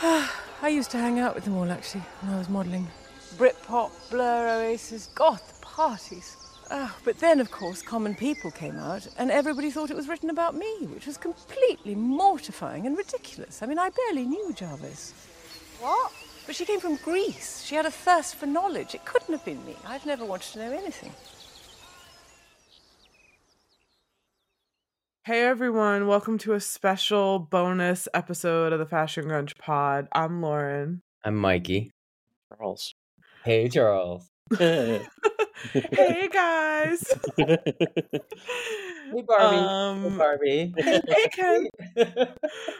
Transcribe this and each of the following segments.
I used to hang out with them all actually when I was modelling. Britpop, Blur, Oasis, goth parties. Oh, but then, of course, Common People came out, and everybody thought it was written about me, which was completely mortifying and ridiculous. I mean, I barely knew Jarvis. What? But she came from Greece. She had a thirst for knowledge. It couldn't have been me. I've never wanted to know anything. Hey everyone, welcome to a special bonus episode of the Fashion Grunge Pod. I'm Lauren. I'm Mikey. Charles. Hey, Charles. hey guys. Hey, Barbie. Um, hey, Barbie. hey Ken.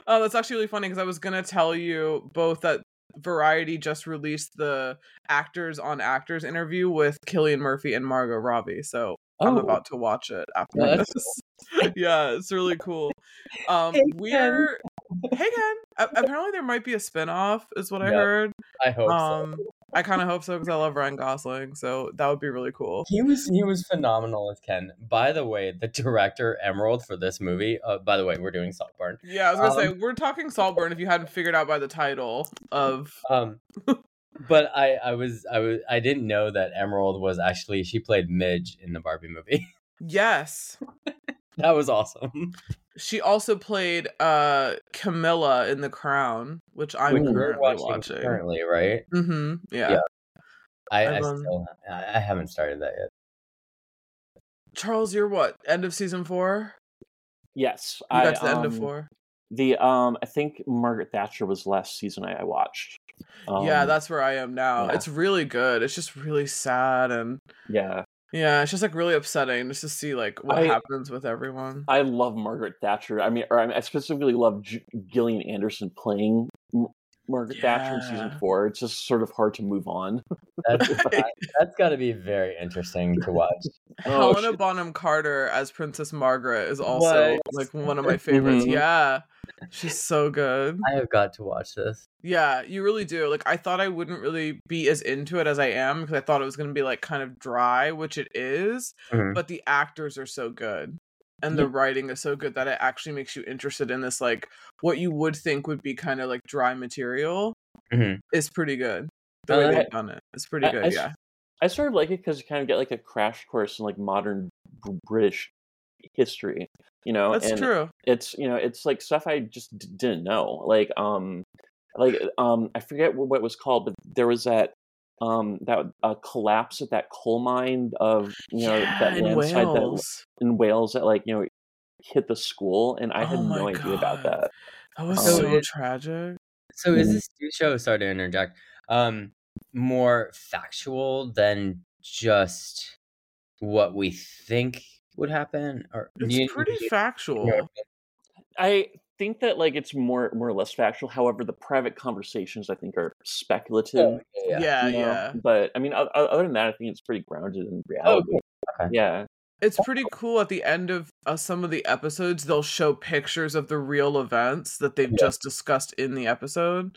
Oh, that's actually really funny because I was gonna tell you both that Variety just released the actors on actors interview with Cillian Murphy and Margot Robbie. So I'm Oh. about to watch it after this. yeah, it's really cool. Um, Hey, we're hey Ken. Apparently there might be a spinoff, is what I Yep. heard. I hope Um, so. I kind of hope so because I love Ryan Gosling, so that would be really cool. He was he was phenomenal as Ken. By the way, the director Emerald for this movie. Uh, by the way, we're doing Saltburn. Yeah, I was gonna say Um, we're talking Saltburn. If you hadn't figured out by the title of Um, but I I was I was I didn't know that Emerald was actually she played Midge in the Barbie movie. yes, that was awesome. she also played uh Camilla in The Crown, which I'm Which we're currently watching. currently, right? Mm-hmm. Yeah. Yeah. I, I I've, um, still I I haven't started that yet. Charles, you're what? End of season four? Yes, You I got to the end of um, four. The um, I think Margaret Thatcher was last season I, I watched. Um, yeah, that's where I am now. yeah. It's really good. It's just really sad and yeah. yeah, it's just like really upsetting just to see like what I- happens with everyone. I love Margaret Thatcher. I mean, or I, specifically love G- Gillian Anderson playing M- Margaret Thatcher in season four. It's just sort of hard to move on. That's that, that's got to be very interesting to watch. Oh, Helena shit. Bonham Carter as Princess Margaret is also What? like one of my favorites. Mhm. Yeah. She's so good. I have got to watch this. Yeah, you really do. Like I thought I wouldn't really be as into it as I am because I thought it was going to be like kind of dry, which it is, Mhm. but the actors are so good. And the writing is so good that it actually makes you interested in this like what you would think would be kind of like dry material Mhm. is pretty good. The Uh, way I- they've done it. It's pretty I- good, I yeah. I sort of like it because you kind of get like a crash course in like modern British history. You know, That's and true. it's you know it's like stuff I just d- didn't know. Like um, like um, I forget what it was called, but there was that um that uh, collapse at that coal mine of you know yeah, that in landslide that Wales. in Wales that like you know hit the school, and I had Oh my no idea about that. That was So so tragic. So is Mhm. this show? Sorry to interject. Um, more factual than just what we think would happen, or do It's you- pretty you- factual. I think that like it's more more or less factual. However, the private conversations I think are speculative. Oh, yeah, yeah. Yeah, you know? yeah. But I mean, o- o- other than that, I think it's pretty grounded in reality. cool. Okay. Yeah. It's pretty cool at the end of uh, some of the episodes, they'll show pictures of the real events that they've Yeah. just discussed in the episode.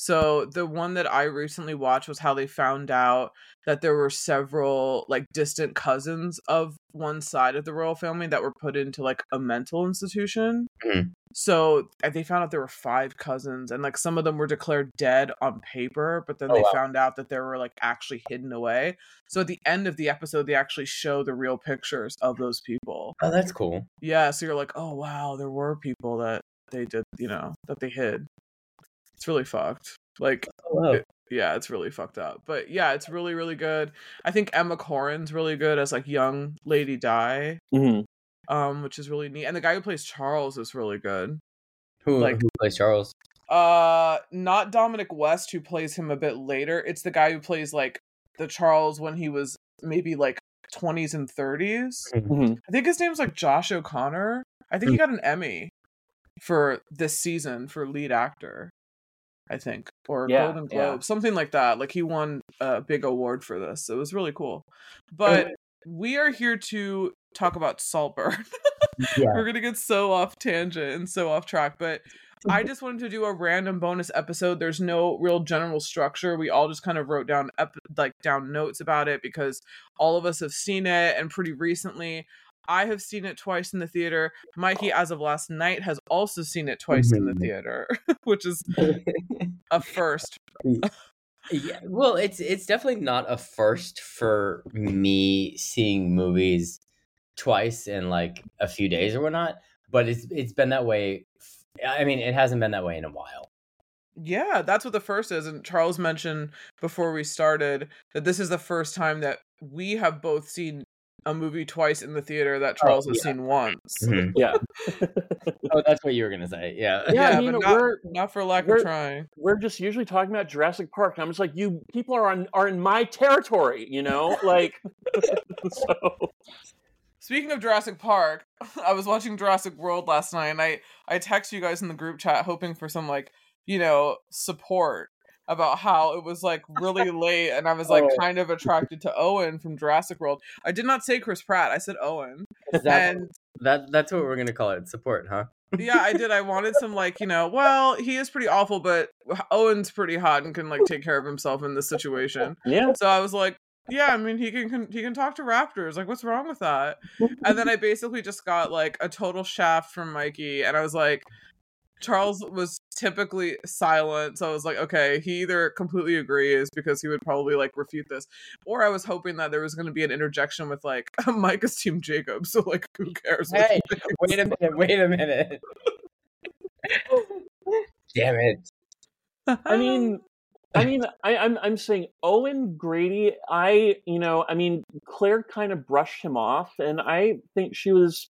So the one that I recently watched was how they found out that there were several like distant cousins of one side of the royal family that were put into like a mental institution. Mhm. So they found out there were five cousins and like some of them were declared dead on paper, but then Oh, they wow. found out that they were like actually hidden away. So at the end of the episode, they actually show the real pictures of those people. Oh, that's cool. Yeah, so you're like, oh wow, there were people that they did, you know, that they hid. It's really fucked. Like, Oh, it- yeah, it's really fucked up. But yeah, it's really, really good. I think Emma Corrin's really good as like young Lady Di, hmm um, which is really neat. And the guy who plays Charles is really good. Who, like- who plays Charles? Uh, not Dominic West, who plays him a bit later. It's the guy who plays like the Charles when he was maybe like 20s and 30s. hmm I think his name's like Josh O'Connor. I think he got an Emmy for this season for lead actor. I think, or Yeah, Golden yeah. Globe, something like that. Like he won a big award for this. It was really cool. But we are here to talk about Saltburn. Mm, yeah. We're gonna get so off tangent and so off track, but I just wanted to do a random bonus episode. There's no real general structure. We all just kind of wrote down ep- like down notes about it because all of us have seen it and pretty recently I have seen it twice in the theater. Mikey, oh. as of last night, has also seen it twice in the theater, which is a first. yeah, well, it's it's definitely not a first for me seeing movies twice in like a few days or whatnot. But it's it's been that way. I mean, it hasn't been that way in a while. Yeah, that's what the first is. And Charles mentioned before we started that this is the first time that we have both seen a movie twice in the theater that Charles has yeah. seen once. Mhm. Yeah. Oh, that's what you were gonna say. Yeah. Yeah, I mean, but not, we're- not for lack of trying. We're just usually talking about Jurassic Park, and I'm just like, you people are on are in my territory, you know, like. so Speaking of Jurassic Park, I was watching Jurassic World last night and I I text you guys in the group chat hoping for some like, you know, support about how it was like really late and I was like Oh. kind of attracted to Owen from Jurassic World. I did not say Chris Pratt. I said Owen. That, And that that's what we're gonna call it. Support, huh? yeah, I did. I wanted some like, you know, well, he is pretty awful, but Owen's pretty hot and can like take care of himself in this situation. yeah, So I was like, yeah, I mean, he can, can he can talk to raptors. Like, what's wrong with that? And then I basically just got like a total shaft from Mikey, and I was like, Charles was typically silent, so I was like, okay, he either completely agrees because he would probably like refute this, or I was hoping that there was going to be an interjection with like Micah's team Jacob. So like, who cares? Hey, wait a minute. Wait a minute. Damn it. I mean, I mean, I, I'm I'm saying Owen Grady. I you know, I mean, Claire kind of brushed him off, and I think she was,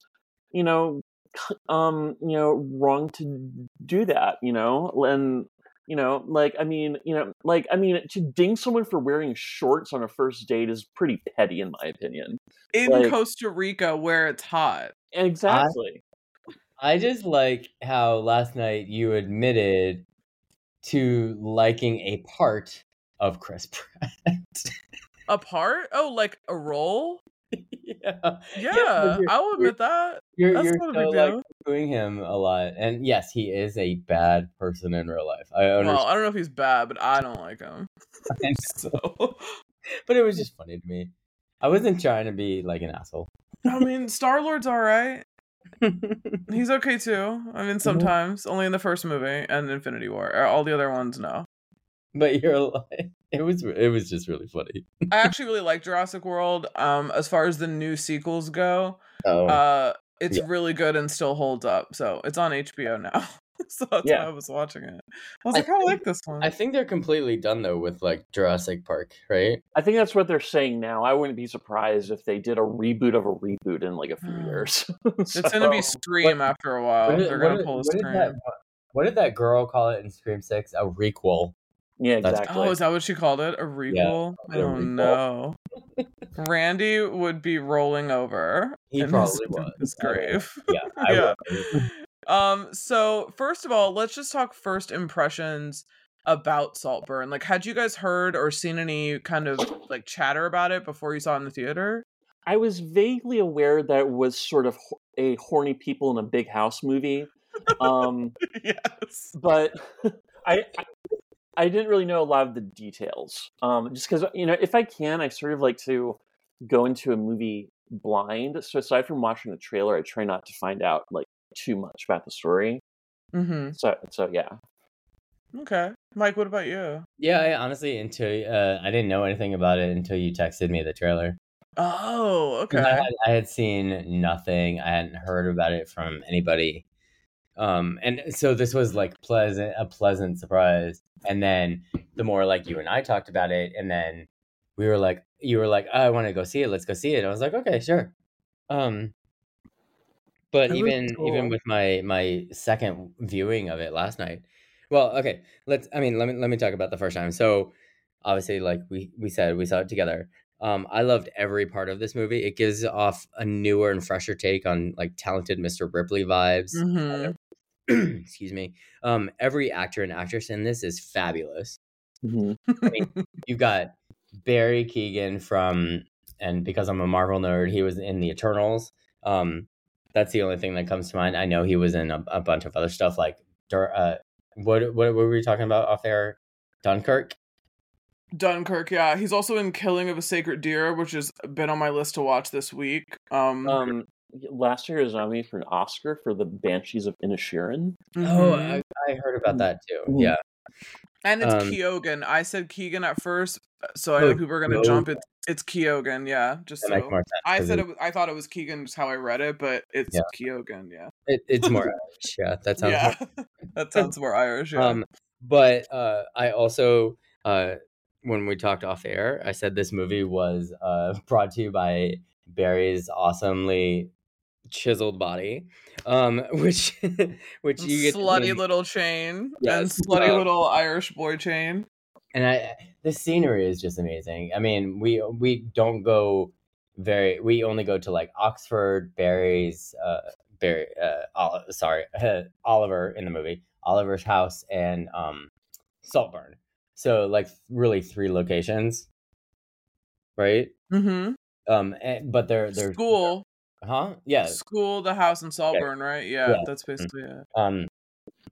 you know, c- um, you know, wrong to do that. You know, and you know, like I mean, you know, like I mean, to ding someone for wearing shorts on a first date is pretty petty, in my opinion. in like- Costa Rica where it's hot. Exactly. I just like how last night you admitted to liking a part of Chris Pratt. A part? Oh, like a role? yeah. Yeah, I'll admit that. You're, That's you're so like doing him a lot. And yes, he is a bad person in real life. I Well, understand. I don't know if he's bad, but I don't like him. I think so but it was just funny to me. I wasn't trying to be like an asshole. I mean, Star Lord's all right. He's okay too. I mean, sometimes only in the first movie and Infinity War. Uh, All the other ones, no. but you're like it was it was just really funny. I actually really like Jurassic World. Um, as far as the new sequels go, Oh. uh, it's Yeah. really good and still holds up. So it's on HBO now. so that's Yeah. why I was watching it. I was I like, I, like think- this one. I think they're completely done though with like Jurassic Park, right? I think that's what they're saying now. I wouldn't be surprised if they did a reboot of a reboot in like a few Mm. years. it's gonna be So- Scream after a while. What did- They're gonna did- pull a Scream. that- what did that girl call it in Scream Six? A requel. Yeah, That's- exactly. Oh, is that what she called it? A requel? a oh requel. no. Randy would be rolling over. He in his- probably in was. His I would. grave. Yeah, I Yeah. would. Um, so first of all, let's just talk first impressions about Saltburn. Like, had you guys heard or seen any kind of like chatter about it before you saw it in the theater? I was vaguely aware that it was sort of a horny people in a big house movie, um, yes. but I, I I didn't really know a lot of the details. Um, just because you know, if I can, I sort of like to go into a movie blind. So aside from watching the trailer, I try not to find out like too much about the story. Mm-hmm. So so yeah. Okay. Mike, what about you? Yeah, I honestly until uh, I didn't know anything about it until you texted me the trailer. Oh, 'Cause I, okay. had, I had seen nothing. I hadn't heard about it from anybody. Um, and so this was like pleasant, a pleasant surprise. And then the more like you and I talked about it, and then we were like, you were like, oh, I want to go see it. Let's go see it. I was like, okay, sure. Um, but That even even with my my second viewing of it last night, well, okay, let's. I mean, let me let me talk about the first time. So obviously, like we we said, we saw it together. Um, I loved every part of this movie. It gives off a newer and fresher take on like talented Mr. Ripley vibes. Mm-hmm. Excuse me. Um, every actor and actress in this is fabulous. Mhm. You've got Barry Keegan from, and because I'm a Marvel nerd, he was in the Eternals. Um, that's the only thing that comes to mind. I know he was in a, a bunch of other stuff like, uh, what, what what were we talking about off there? Dunkirk. Dunkirk, yeah. He's also in Killing of a Sacred Deer, which has been on my list to watch this week. Um, Um, last year he was nominated for an Oscar for the Banshees of Inisherin. Oh, Mhm. I, I heard about that too. Mhm. Yeah. and it's um, Keoghan. I said Keegan at first, so I Oh, know people are gonna Keoghan. jump. It's it's Keoghan, yeah. Just so makes more sense. I 'cause said it, it. was- I thought it was Keegan, just how I read it, but it's Yeah. Keoghan, yeah. it, it's more Irish. Yeah, that sounds yeah, more that sounds more Irish. Yeah. Um, but uh, I also, uh, when we talked off air, I said this movie was uh, brought to you by Barry's awesomely chiseled body, um, which which you get slutty little chain and Yes, slutty uh, little Irish boy chain. and I the scenery is just amazing. I mean, we we don't go very. We only go to like Oxford, Barry's, uh, Barry, uh, Oli- sorry, Oliver in the movie, Oliver's house, and um, Saltburn. So like really three locations, right? Mm-hmm. Um, and, but they're they're School, huh? Yeah. school, the house in Saltburn, right? Yeah, Yeah. that's basically it. Um,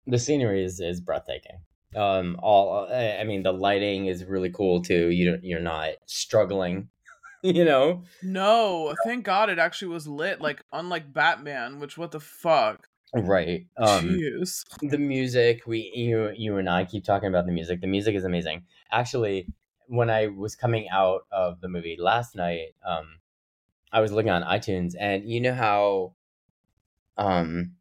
the scenery is is breathtaking. Um, all I I mean, the lighting is really cool too. You don't you're not struggling, you know. No, thank God it actually was lit. Like unlike Batman, which what the fuck? Right. Um, Jeez. the music we you you and I keep talking about the music. The music is amazing. Actually, when I was coming out of the movie last night, um, I was looking on iTunes, and you know how, um,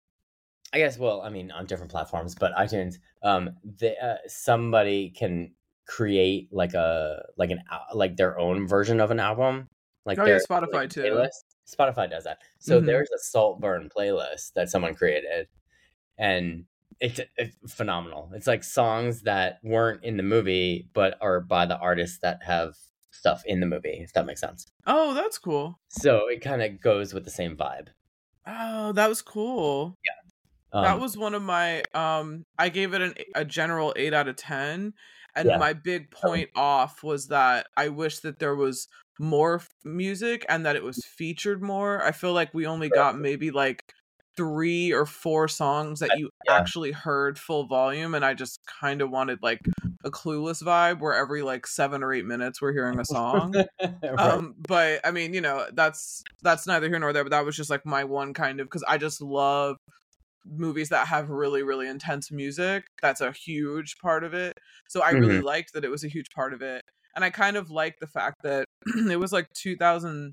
I guess well, I mean on different platforms, but iTunes, um, the uh, somebody can create like a like an like their own version of an album, like Oh, yeah, Spotify like, too. playlist. Spotify does that. So Mhm. there's a Saltburn playlist that someone created, and it's, it's phenomenal. It's like songs that weren't in the movie, but are by the artists that have stuff in the movie. If that makes sense. Oh, that's cool. So it kind of goes with the same vibe. Oh, that was cool. Um, that was one of my um I gave it an, a general 8 out of 10 and Yeah. my big point off was that I wish that there was more f- music and that it was featured more. I feel like we only got maybe like 3 or 4 songs that you yeah. actually heard full volume and I just kind of wanted like a clueless vibe where every like 7 or 8 minutes we're hearing a song. right. um but i mean you know that's that's neither here nor there but that was just like my one kind of because i just love movies that have really really intense music that's a huge part of it so i really liked that it was a huge part of it and i kind of like the fact that it was like 2000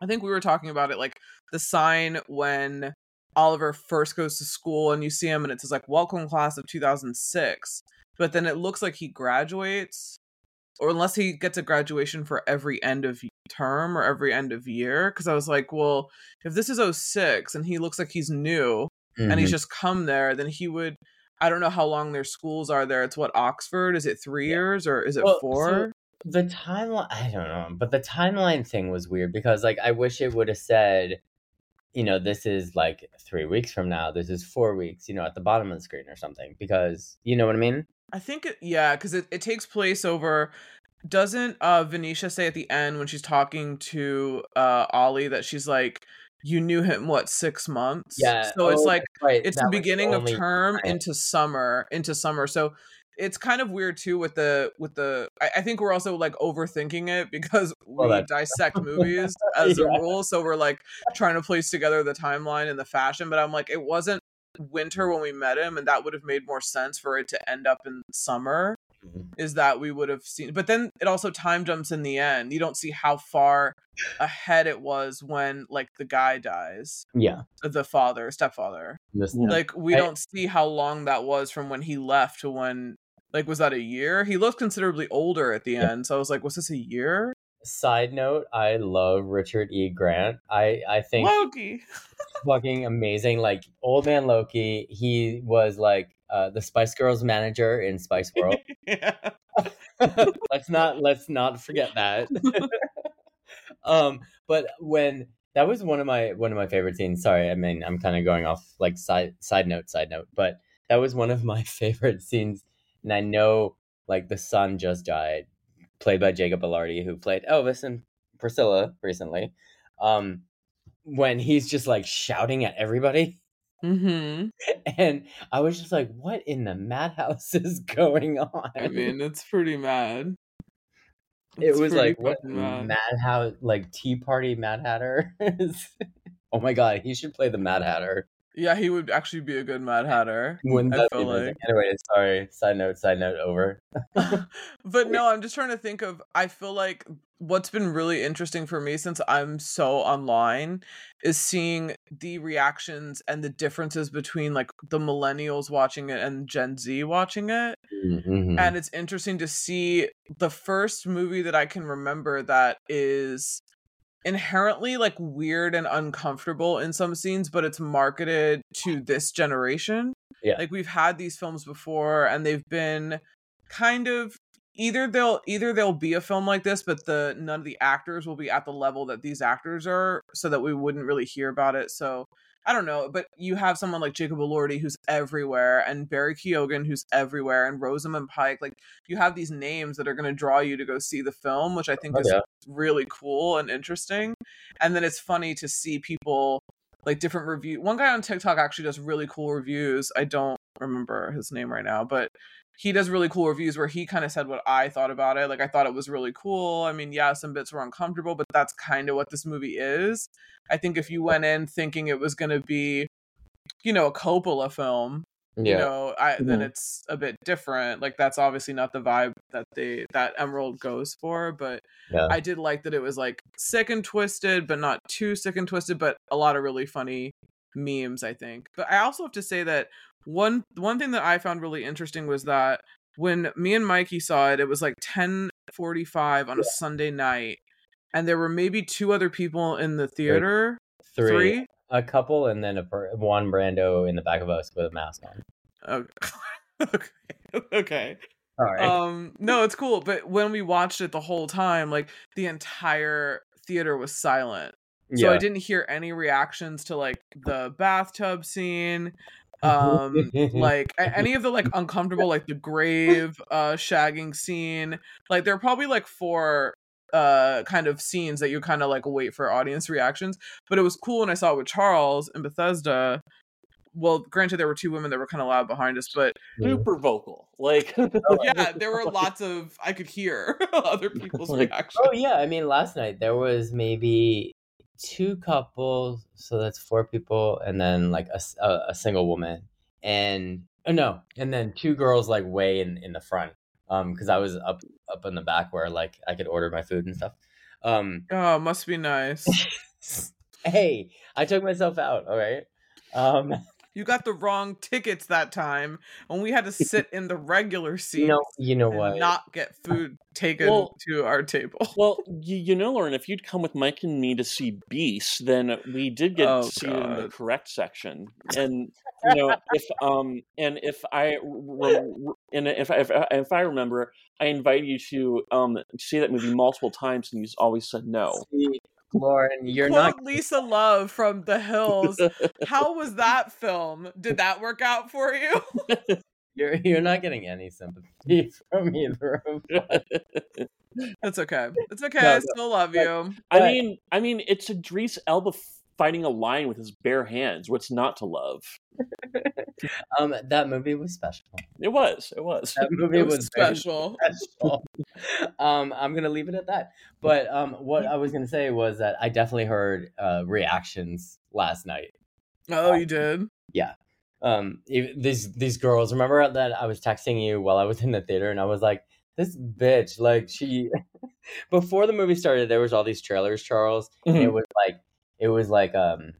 i think we were talking about it like the sign when oliver first goes to school and you see him and it says like welcome class of 2006 but then it looks like he graduates or unless he gets a graduation for every end of term or every end of year. Because i was like well if this is 06 and he looks like he's new and he's Mhm. just come there then he would i don't know how long their schools are there. It's what oxford? Is it three years or is it Well, so- four the timeline. I don't know, but the timeline thing was weird because like I wish it would have said, you know, this is like three weeks from now. This is four weeks. You know, at the bottom of the screen or something because you know what I mean. i think it yeah because it, it takes place over doesn't uh venetia say at the end when she's talking to uh ollie that she's like you knew him what six months Yeah. so it's oh, like right. it's That the beginning of term time. into summer into summer so it's kind of weird too with the with the I, I think we're also like overthinking it because we that's- dissect movies as Yeah. a rule so we're like trying to place together the timeline and the fashion but i'm like it wasn't winter when we met him and that would have made more sense for it to end up in summer Mhm. is that we would have seen but then it also time jumps in the end you don't see how far ahead it was when like the guy dies Yeah. the father stepfather This, Yeah. like we I- don't see how long that was from when he left to when like was that a year he looked considerably older at the Yeah. end so i was like was this a year Side note: I love Richard E. Grant. I I think loki fucking amazing. Like old man Loki. He was like uh, the Spice Girls manager in Spice World. let's not let's not forget that. um, but when that was one of my one of my favorite scenes. Sorry, I mean I'm kind of going off like side side note side note, but that was one of my favorite scenes. And I know like the son just died, played by Jacob Elordi, who played Elvis and Priscilla recently. Um, when he's just like shouting at everybody. mm-hmm And I was just like, what in the madhouse is going on? i mean it's pretty mad it was like what mad. madhouse like tea party mad hatter Oh my god, he should play the Mad Hatter. Yeah, he would actually be a good Mad Hatter. Wouldn't I that be feel like. Anyway, sorry. Side note. Side note. Over. but no, I'm just trying to think of. I feel like what's been really interesting for me since I'm so online is seeing the reactions and the differences between like the millennials watching it and Gen Z watching it. Mhm. And it's interesting to see the first movie that I can remember that is inherently like weird and uncomfortable in some scenes, but it's marketed to this generation. Yeah. Like we've had these films before and they've been kind of either they'll either they'll be a film like this, but the none of the actors will be at the level that these actors are, so that we wouldn't really hear about it. So I don't know, but you have someone like Jacob Elordi who's everywhere, and Barry Keoghan who's everywhere, and Rosamund Pike. Like you have these names that are going to draw you to go see the film, which I think Oh, is yeah. really cool and interesting. And then it's funny to see people like different review. One guy on TikTok actually does really cool reviews. I don't remember his name right now, but he does really cool reviews where he kind of said what I thought about it. Like I thought it was really cool. I mean, yeah, some bits were uncomfortable, but that's kind of what this movie is. I think if you went in thinking it was going to be, you know, a Coppola film, you know, I then Mhm. it's a bit different. Like that's obviously not the vibe that they that Emerald goes for, but Yeah. I did like that it was like sick and twisted, but not too sick and twisted, but a lot of really funny memes, I think. But I also have to say that one one thing that I found really interesting was that when me and Mikey saw it, it was like 10:45 on a Sunday night, and there were maybe two other people in the theater. Three. Three? A couple, and then a one Brando in the back of us with a mask on. Okay. okay. okay. All right. um no it's cool but when we watched it the whole time like the entire theater was silent so i didn't hear any reactions to like the bathtub scene um like any of the like uncomfortable like the grave uh shagging scene like there are probably like four uh kind of scenes that you kind of like wait for audience reactions but it was cool when i saw it with charles and bethesda well granted there were two women that were kind of loud behind us but super vocal. Like yeah, there were lots of I could hear other people's Like, reactions. Oh yeah, I mean last night there was maybe two couples, so that's four people, and then like a a single woman, and oh no, and then two girls like way in in the front, um, because I was up up in the back where like I could order my food and stuff. Um, Oh, must be nice. hey, I took myself out. All right. Um, You got the wrong tickets that time, and we had to sit in the regular seats you know, you know and what? not get food taken Well- to our table. Well, you, you know, Lauren, if you'd come with Mike and me to see Beast, then we did get Oh, to see in the correct section. And you know, if um, and if I and if I, if I, if I remember, I invited you to um see that movie multiple times, and you always said no. Lauren, you're Quote not. Lisa Love from The Hills. How was that film? Did that work out for you? You're you're not getting any sympathy from either of us. It's okay. It's okay. No, I still love you. I mean, I mean, it's Idris Elba fighting a lion with his bare hands. What's not to love? Um, that movie was special. It was. It was. That movie It was, was special. special. um, I'm gonna leave it at that. But um, what I was gonna say was that I definitely heard uh, reactions last night. Oh, you did? Yeah. Um, these these girls. Remember that I was texting you while I was in the theater, and I was like, "This bitch!" Like she. Before the movie started, there was all these trailers, Charles, and it Mhm. was like it was like um,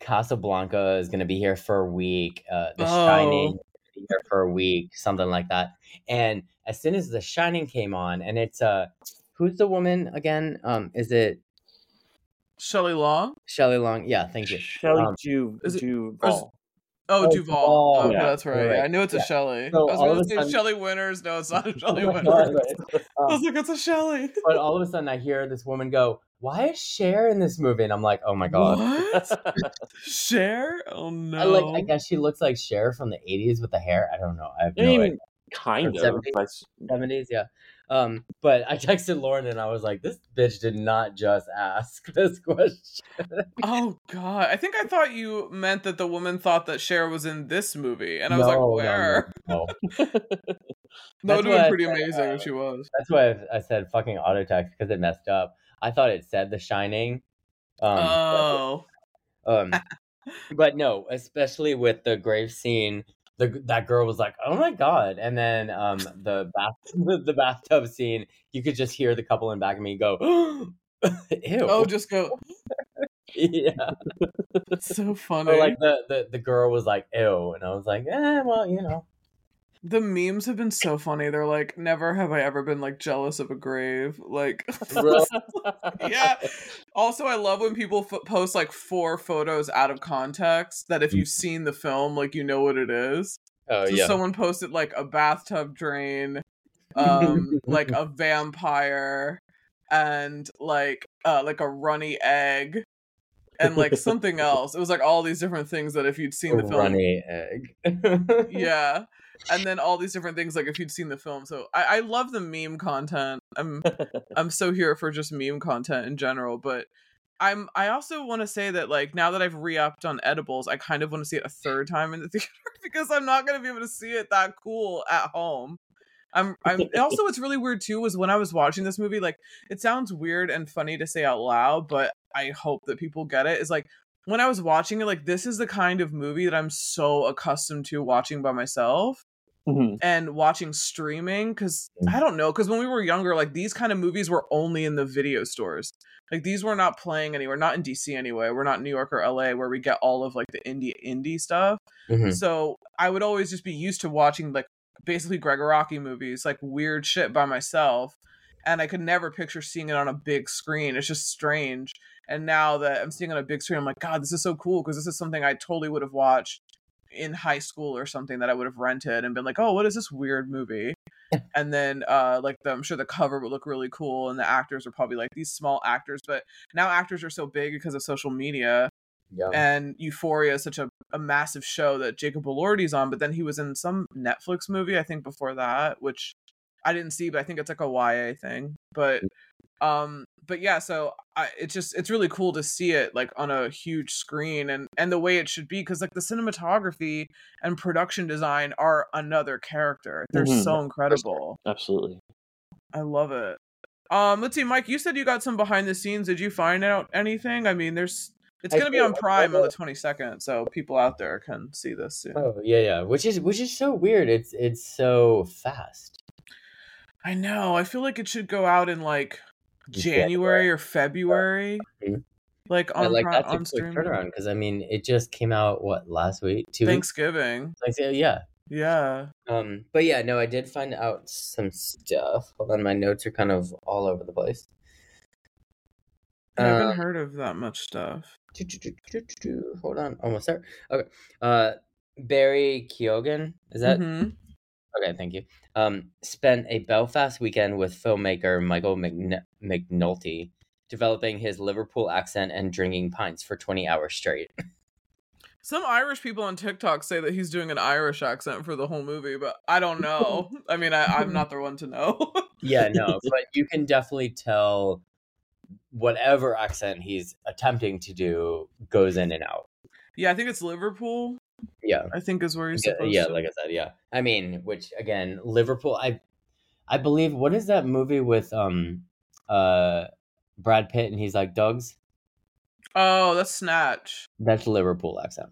Casablanca is gonna be here for a week. Uh, The Oh. Shining is gonna be here for a week, something like that. And as soon as The Shining came on, and it's uh, who's the woman again? Um, is it Shelley Long? Shelley Long? Yeah, thank you. Shelley Um, Ju- is it- Duvall. Oh, Oh, Duvall. Duvall. Oh, Yeah. that's right. Right. I knew it's a Yeah. Shelley. So I was going to a say sudden- Shelley Winters. No, it's not a Shelley Oh Winters. God, I Um, was like, it's a Shelley. but all of a sudden, I hear this woman go, "Why is Cher in this movie?" And I'm like, "Oh my god!" What? Cher? Oh no. I like. I guess she looks like Cher from the '80s with the hair. I don't know. I have I mean, idea. kind Or of. 70s? '70s, yeah. Um, but I texted Lauren and I was like, "This bitch did not just ask this question." Oh god. I think I thought you meant that the woman thought that Cher was in this movie. And I was No, like, no, where? No, no. That would have been pretty said, amazing uh, if she was. That's why I, I said fucking auto text because it messed up. I thought it said The Shining. Um, but- oh. Um, but no, especially with the grave scene, the that girl was like, "Oh my god!" And then um, the bath the bathtub scene, you could just hear the couple in back of me go, "Ew!" Oh, just go. yeah. It's so funny. Or like the, the the girl was like, "Ew," and I was like, "Eh, well, you know." The memes have been so funny. They're like, never have I ever been like jealous of a grave. Like, yeah. Also, I love when people f- post like four photos out of context. That if you've seen the film, like you know what it is. Oh so yeah. someone posted like a bathtub drain, um, like a vampire, and like uh like a runny egg, and like something else. It was like all these different things that if you'd seen the film, runny egg. yeah. And then all these different things like if you'd seen the film. So I, I love the meme content. I'm I'm so here for just meme content in general, but I'm I also want to say that like now that I've re-upped on edibles, I kind of want to see it a third time in the theater because I'm not going to be able to see it that cool at home. I'm I'm also what's really weird too was when I was watching this movie like it sounds weird and funny to say out loud, but I hope that people get it. Is like when I was watching it like this is the kind of movie that I'm so accustomed to watching by myself Mhm. and watching streaming because Mm. I don't know because when we were younger, like these kind of movies were only in the video stores. Like these were not playing anywhere, not in DC anyway. We're not in New York or LA where we get all of like the indie indie stuff. Mhm. So I would always just be used to watching like basically Gregg Araki movies, like weird shit by myself. And I could never picture seeing it on a big screen. It's just strange. And now that I'm seeing on a big screen, I'm like, God, this is so cool because this is something I totally would have watched in high school or something that I would have rented and been like, oh, what is this weird movie? and then uh like the, I'm sure the cover would look really cool and the actors are probably like these small actors, but now actors are so big because of social media Yeah. and Euphoria is such a, a massive show that Jacob Elordi's on, but then he was in some Netflix movie I think before that, which I didn't see, but I think it's like a YA thing. But um but yeah, so I it's just it's really cool to see it like on a huge screen and and the way it should be cuz like the cinematography and production design are another character. They're Mhm. so incredible. Absolutely. I love it. Um, let's see, Mike. You said you got some behind the scenes. Did you find out anything? I mean, there's it's gonna be on Prime on the twenty second, so people out there can see this soon. Oh yeah, yeah. Which is which is so weird. It's it's so fast. I know. I feel like it should go out in like January. Or February, Mhm. like on like that's a on quick streaming. turnaround because I mean it just came out what last week, two weeks. Thanksgiving. Like yeah. Yeah. Um, but yeah, no, I did find out some stuff. Hold on, my notes are kind of all over the place. I haven't Um, heard of that much stuff. Hold on, almost there. Okay. Uh, Barry Keoghan is that? Mhm. Okay, thank you. Um, spent a Belfast weekend with filmmaker Michael McN- McNulty, developing his Liverpool accent and drinking pints for 20 hours straight. Some Irish people on TikTok say that he's doing an Irish accent for the whole movie, but I don't know. I mean, I, I'm not the one to know. yeah, no, but you can definitely tell whatever accent he's attempting to do goes in and out. yeah, I think it's Liverpool. Yeah. I think is where he's Yeah, supposed yeah, like I said, yeah. I mean, which again, Liverpool. I, I believe. What is that movie with um, uh, Brad Pitt and he's like Doug's? oh, that's Snatch. That's Liverpool accent.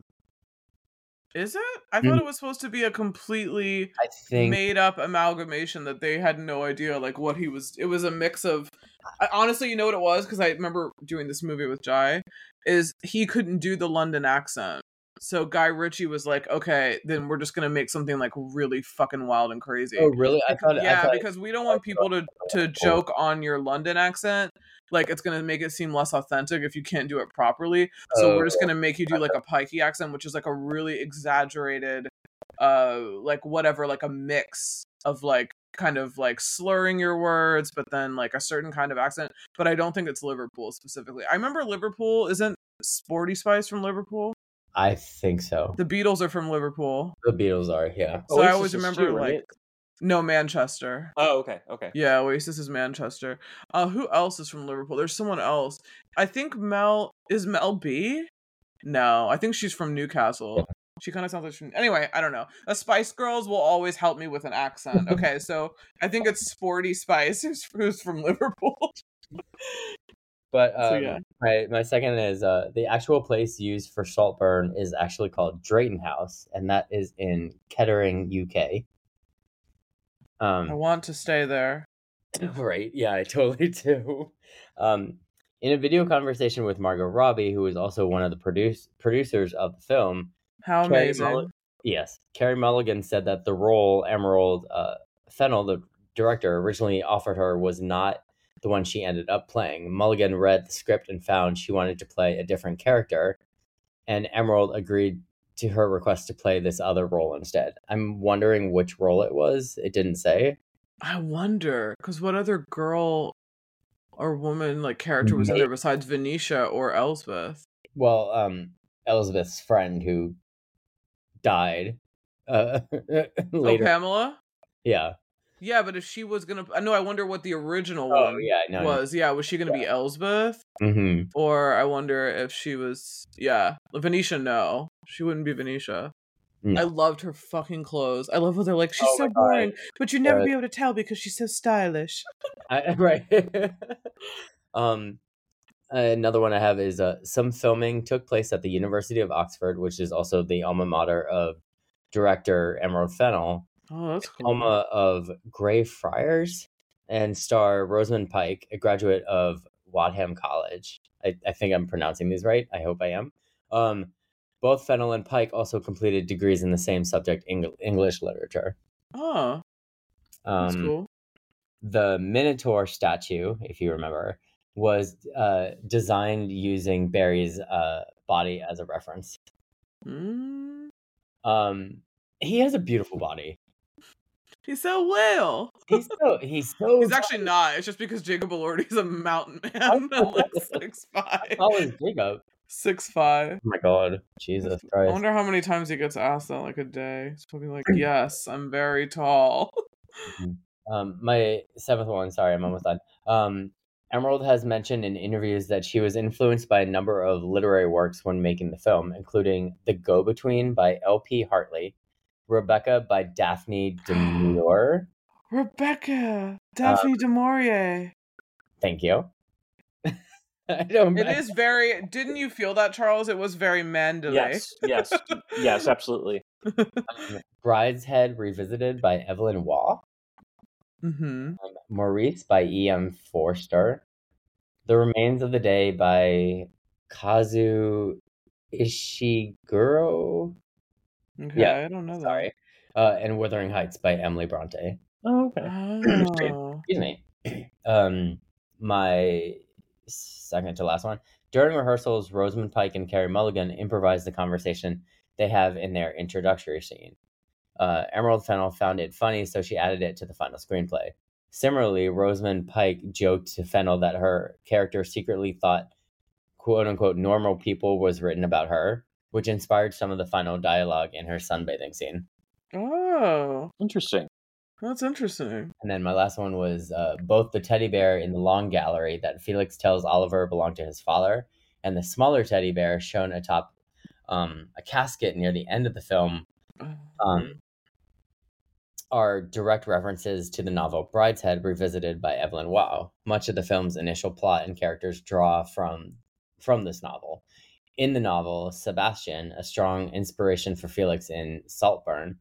Is it? I thought Mm. it was supposed to be a completely I think. made up amalgamation that they had no idea like what he was. It was a mix of. I, honestly, you know what it was because I remember doing this movie with Jai. Is he couldn't do the London accent. So Guy Ritchie was like, okay, then we're just gonna make something like really fucking wild and crazy. oh really? I thought. I yeah, thought, because we don't want people to to joke on your London accent. Like it's gonna make it seem less authentic if you can't do it properly. So we're just Oh. gonna make you do like a pikey accent, which is like a really exaggerated, uh, like whatever, like a mix of like kind of like slurring your words, but then like a certain kind of accent. But I don't think it's Liverpool specifically. I remember Liverpool isn't Sporty Spice from Liverpool. I think so. The Beatles are from Liverpool. The Beatles are. Yeah. So I always remember too, like right? no Manchester. Oh, okay, okay. Yeah, Oasis is Manchester. Uh, who else is from Liverpool? There's someone else. I think Mel is Mel B. No, I think she's from Newcastle. She kind of sounds like she's from... anyway. I don't know. The Spice Girls will always help me with an accent. Okay, so I think it's Sporty Spice who's who's from Liverpool. But um, So, yeah. my my second is uh, the actual place used for Saltburn is actually called Drayton House, and that is in Kettering, UK. Um, I want to stay there. right? Yeah, I totally do. Um, in a video conversation with Margot Robbie, who is also one of the produce producers of the film, How Carey amazing. Mulli- Yes, Carey Mulligan said that the role Emerald uh, Fennell, the director, originally offered her was not the one she ended up playing. Mulligan read the script and found she wanted to play a different character, and Emerald agreed to her request to play this other role instead. I'm wondering which role it was. It didn't say. I wonder, because what other girl or woman like character was in there besides Venetia or Elspeth? Well, um, Elizabeth's friend who died uh, Oh. Pamela. yeah. Yeah, but if she was gonna, I know. I wonder what the original Oh, one yeah. No. was. Yeah, was she gonna be Elspeth, hmm or I wonder if she was? Yeah, Venetia. No, she wouldn't be Venetia. No. I loved her fucking clothes. I love how they're like she's Oh so my God. boring, but you'd never Yeah. be able to tell because she's so stylish. I, right. um, another one I have is uh, some filming took place at the University of Oxford, which is also the alma mater of director Emerald Fennell, Oh, that's cool. alma of Grey Friars, and star Rosamund Pike, a graduate of Wadham College. I, I think I'm pronouncing these right. I hope I am. Um, both Fennell and Pike also completed degrees in the same subject, Eng- English literature. Oh, that's Um, cool. the Minotaur statue, if you remember, was uh, designed using Barry's uh, body as a reference. Mm. Um, he has a beautiful body. He's so well. He's so he's so. He's actually not. It's just because Jacob Elordi's a mountain man, six five. tall as Jacob. Six five. Oh my god, Jesus Christ! I wonder how many times he gets asked that like a day. He's probably like, "Yes, I'm very tall." Um, my seventh one. Sorry, I'm almost done. Um, Emerald has mentioned in interviews that she was influenced by a number of literary works when making the film, including *The Go-Between* by L.P. Hartley, *Rebecca* by Daphne du Maurier. Rebecca, Daphne du Maurier. Thank you. I don't. It is very. Didn't you feel that, Charles? It was very Manderley. Yes, yes, yes, absolutely. Um, Brideshead Revisited by Evelyn Waugh. Mm-hmm. Um, Maurice by E.M. Forster. The Remains of the Day by Kazuo Ishiguro. Okay, Yeah, I don't know that. Sorry. Uh, and Wuthering Heights by Emily Bronte. Oh, okay. Oh. Excuse me. Um, my second to last one. During rehearsals, Rosamund Pike and Carey Mulligan improvised the conversation they have in their introductory scene. Uh, Emerald Fennell found it funny, so she added it to the final screenplay. Similarly, Rosamund Pike joked to Fennell that her character secretly thought quote unquote normal people was written about her, which inspired some of the final dialogue in her sunbathing scene. Oh, Interesting. that's interesting. And then my last one was uh, both the teddy bear in the long gallery that Felix tells Oliver belonged to his father, and the smaller teddy bear shown atop um, a casket near the end of the film um, are direct references to the novel Brideshead Revisited by Evelyn Waugh. Much of the film's initial plot and characters draw from from this novel. In the novel, Sebastian, a strong inspiration for Felix in Saltburn,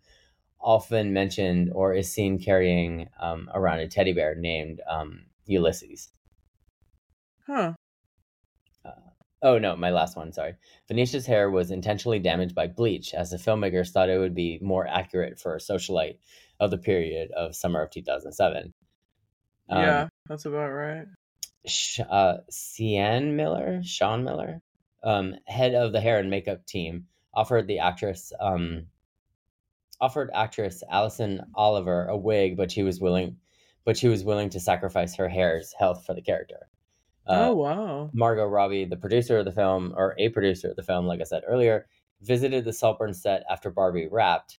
often mentioned or is seen carrying um, around a teddy bear named um, Ulysses. Huh. Oh no, my last one, sorry. Venetia's hair was intentionally damaged by bleach, as the filmmakers thought it would be more accurate for a socialite of the period of summer of 2007. Um, yeah, that's about right. Sh- uh, Cian Miller, Sean Miller, um, head of the hair and makeup team, offered the actress um, offered actress Alison Oliver a wig, but she was willing, but she was willing to sacrifice her hair's health for the character. Uh, oh wow. Margot Robbie, the producer of the film, or a producer of the film, like I said earlier, visited the Saltburn set after Barbie wrapped.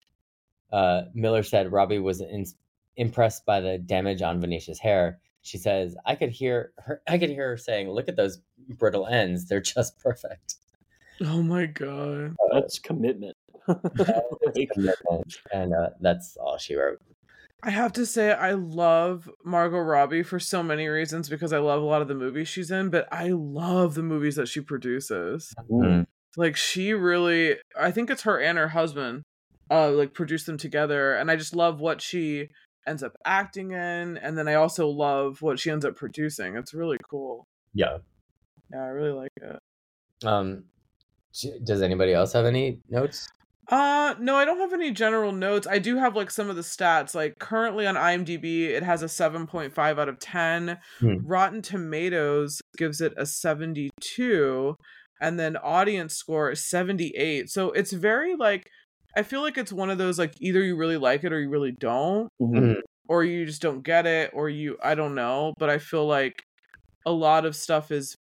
Uh, Miller said Robbie was in- impressed by the damage on Venetia's hair. She says, "I could hear her. I could hear her saying, "Look at those brittle ends; they're just perfect." Oh my god. That's commitment. Commitment. and uh, that's all she wrote. I have to say I love Margot Robbie for so many reasons because I love a lot of the movies she's in, but I love the movies that she produces. Mm. Like she really I think it's her and her husband uh like produce them together and I just love what she ends up acting in and then I also love what she ends up producing. It's really cool. Yeah. Yeah, I really like it. Um, does anybody else have any notes? Uh no, I don't have any general notes. I do have like some of the stats. Like currently on IMDb, it has a 7.5 out of 10. Hmm. Rotten Tomatoes gives it a 72 and then audience score is 78. So it's very like I feel like it's one of those like either you really like it or you really don't Mhm. or you just don't get it or you I don't know, but I feel like a lot of stuff is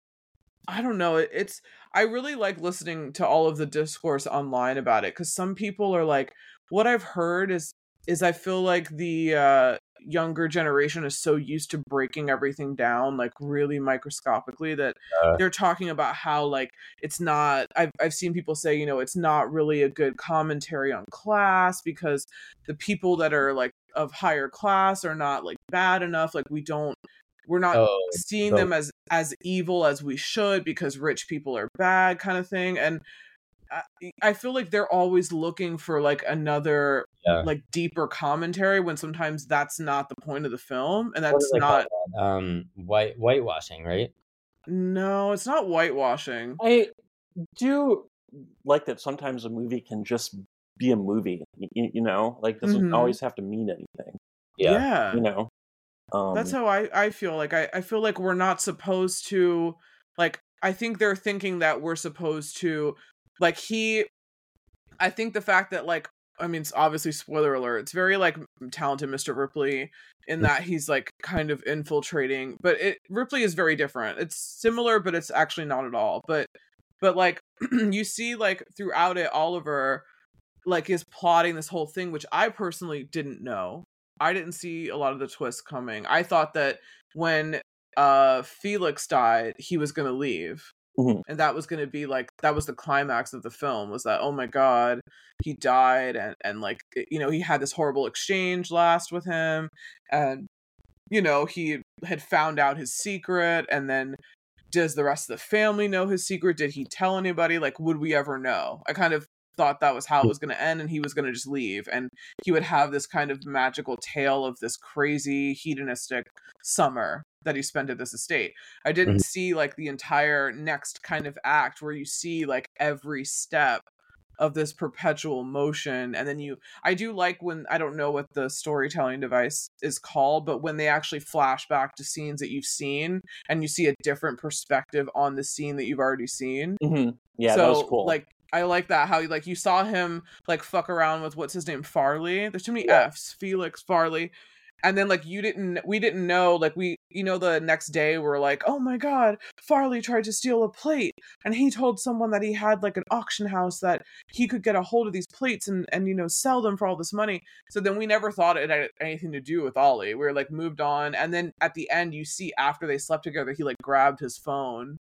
I don't know, it's I really like listening to all of the discourse online about it cuz some people are like what I've heard is is I feel like the uh younger generation is so used to breaking everything down like really microscopically that Uh. they're talking about how like it's not I've I've seen people say, you know, it's not really a good commentary on class because the people that are like of higher class are not like bad enough like we don't we're not Oh, seeing so- them as as evil as we should because rich people are bad kind of thing and I, I feel like they're always looking for like another Yeah. like deeper commentary when sometimes that's not the point of the film and that's do not that? um white whitewashing, right? no it's not whitewashing I do like that sometimes a movie can just be a movie. You, you know, like doesn't Mhm. always have to mean anything. yeah, You know, um, that's how I, I feel like I, I feel like we're not supposed to like i think they're thinking that we're supposed to like he i think the fact that like i mean it's obviously spoiler alert it's very like talented mr ripley in that he's like kind of infiltrating but it ripley is very different. It's similar but it's actually not at all but but like you see like throughout it oliver like is plotting this whole thing which i personally didn't know. I didn't see a lot of the twists coming. I thought that when uh felix died he was gonna leave Mhm. and that was gonna be like that was the climax of the film was that oh my god he died and and like you know he had this horrible exchange last with him and you know he had found out his secret and then does the rest of the family know his secret? Did he tell anybody? Like would we ever know? I kind of thought that was how it was going to end and he was going to just leave and he would have this kind of magical tale of this crazy hedonistic summer that he spent at this estate i didn't Mhm. see like the entire next kind of act where you see like every step of this perpetual motion and then you i do like when i don't know what the storytelling device is called but when they actually flash back to scenes that you've seen and you see a different perspective on the scene that you've already seen mhm. yeah, so, that was cool. Like I like that how like you saw him like fuck around with what's his name Farley. There's too many Yeah. F's. Felix Farley. And then like you didn't we didn't know like we you know the next day we're like oh my god Farley tried to steal a plate. And he told someone that he had like an auction house that he could get a hold of these plates and and you know sell them for all this money. So then we never thought it had anything to do with Ollie. We were like moved on. And then at the end you see after they slept together he like grabbed his phone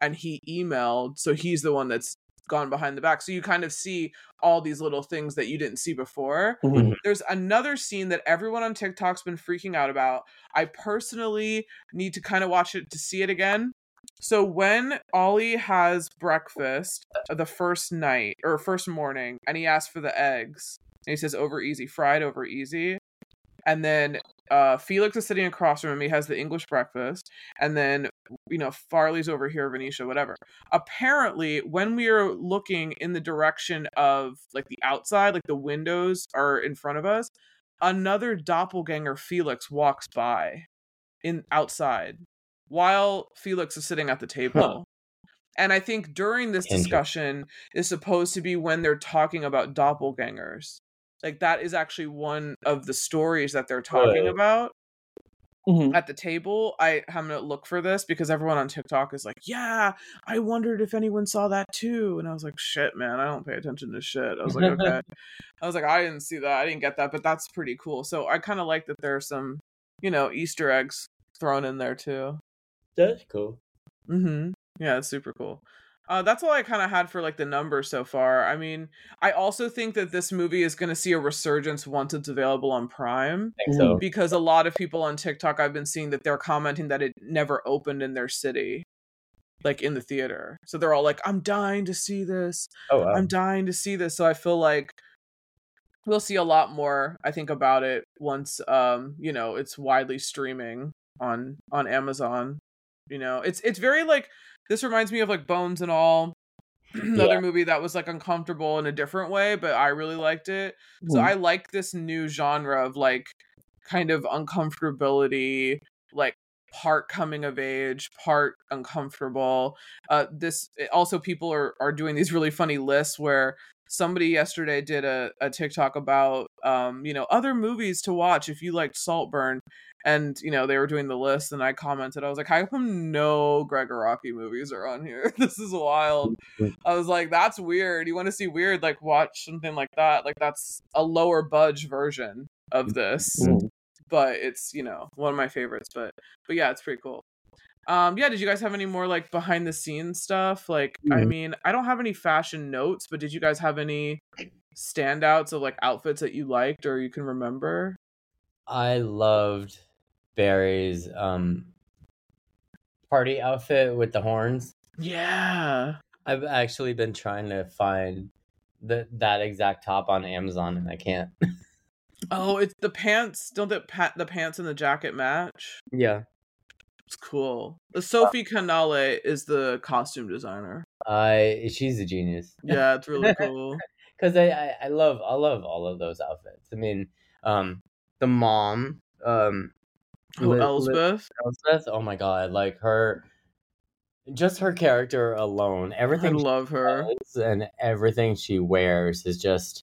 and he emailed. So he's the one that's gone behind the back so you kind of see all these little things that you didn't see before Mhm. there's another scene that everyone on TikTok's been freaking out about. I personally need to kind of watch it to see it again. So when Ollie has breakfast uh, the first night or first morning and he asks for the eggs and he says over easy, fried over easy. And then uh Felix is sitting across from him. He has the English breakfast. And then you know, Farley's over here, Venetia, whatever. Apparently, when we are looking in the direction of like the outside, like the windows are in front of us, another doppelganger Felix walks by in outside while Felix is sitting at the table. And I think during this discussion is supposed to be when they're talking about doppelgangers. Like that is actually one of the stories that they're talking Right. about Mhm. at the table. I I'm gonna look for this because everyone on TikTok is like, "Yeah, I wondered if anyone saw that too." And I was like, "Shit, man, I don't pay attention to shit." I was like, "Okay." I was like, "I didn't see that. I didn't get that, but that's pretty cool." So I kind of like that there are some, you know, Easter eggs thrown in there too. That's cool. Mm-hmm. Yeah, it's super cool. Uh, that's all I kind of had for like the numbers so far. I mean, I also think that this movie is going to see a resurgence once it's available on Prime I think so. because a lot of people on TikTok I've been seeing that they're commenting that it never opened in their city, like in the theater. So they're all like, "I'm dying to see this. Oh, wow. I'm dying to see this." So I feel like we'll see a lot more. I think about it once, um, you know, it's widely streaming on on Amazon. You know, it's it's very like this reminds me of like Bones and all. Another Yeah. movie that was like uncomfortable in a different way, but I really liked it. So Mhm. I like this new genre of like kind of uncomfortability, like part coming of age, part uncomfortable. Uh this also people are are doing these really funny lists where somebody yesterday did a, a TikTok about um, you know, other movies to watch if you liked Saltburn. And you know, they were doing the list and I commented, I was like, How come no Gregg Araki movies are on here? this is wild. I was like, that's weird. You want to see weird, like watch something like that. Like that's a lower budge version of this. Mhm. But it's, you know, one of my favorites. But but yeah, it's pretty cool. Um, yeah, did you guys have any more like behind the scenes stuff? Like, I Mhm. mean, I don't have any fashion notes, but did you guys have any standouts of like outfits that you liked or you can remember? I loved Barry's um party outfit with the horns. Yeah. I've actually been trying to find the that exact top on Amazon and I can't. Oh, it's the pants. Don't the pa- the pants and the jacket match? yeah. It's cool. Sophie Canale is the costume designer. I she's a genius. Yeah, it's really cool. Cuz I, I I love I love all of those outfits. I mean, um the mom um Oh, Li- Li- Elsbeth. Elspeth, oh my god, like her just her character alone, everything I love her. and everything she wears is just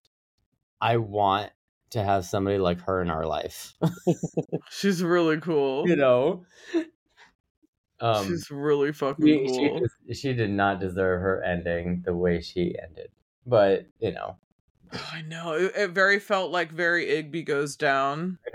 I want to have somebody like her in our life. She's really cool. you know? Um She's really fucking she, she, cool. just- she did not deserve her ending the way she ended. But, you know. I know. It, it very felt like very Igby goes down.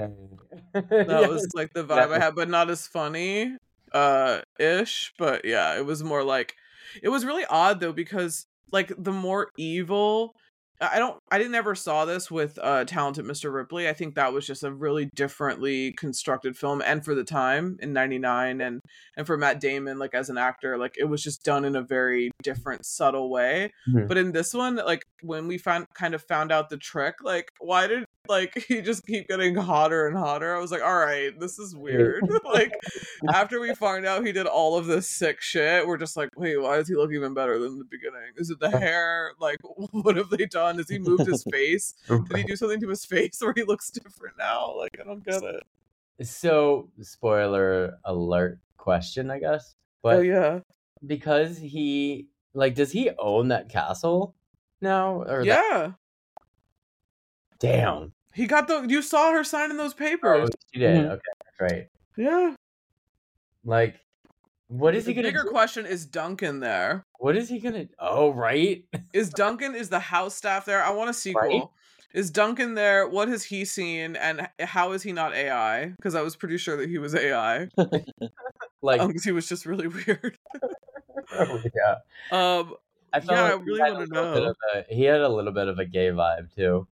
That Yes. was like the vibe I had, but not as funny uh ish. But yeah, it was more like it was really odd though because like the more evil I don't I didn't ever saw this with uh Talented Mr. Ripley. I think that was just a really differently constructed film and for the time in 99 and and for Matt Damon like as an actor like it was just done in a very different subtle way. Mhm. But in this one like when we found kind of found out the trick like why did like he just keep getting hotter and hotter? I was like all right, this is weird. like after we find out he did all of this sick shit, we're just like, wait, why does he look even better than the beginning? Is it the hair? Like, what have they done? Has he moved his face? Did he do something to his face where he looks different now? Like, I don't get it. So, spoiler alert question, I guess. But oh yeah, because he like does he own that castle now or that- yeah. damn He got the. You saw her signing those oh, papers. she did Mhm. okay that's right Yeah. like what is The he gonna bigger do? question is Duncan there? what is he gonna oh right Is Duncan is the house staff there? I want a sequel. Right? Is Duncan there? What has he seen, and how is he not AI? Because I was pretty sure that he was AI. like Um, 'cause he was just really weird. oh, yeah Um, I felt Yeah, I like he really wanna know. of a- he had a little bit of a gay vibe too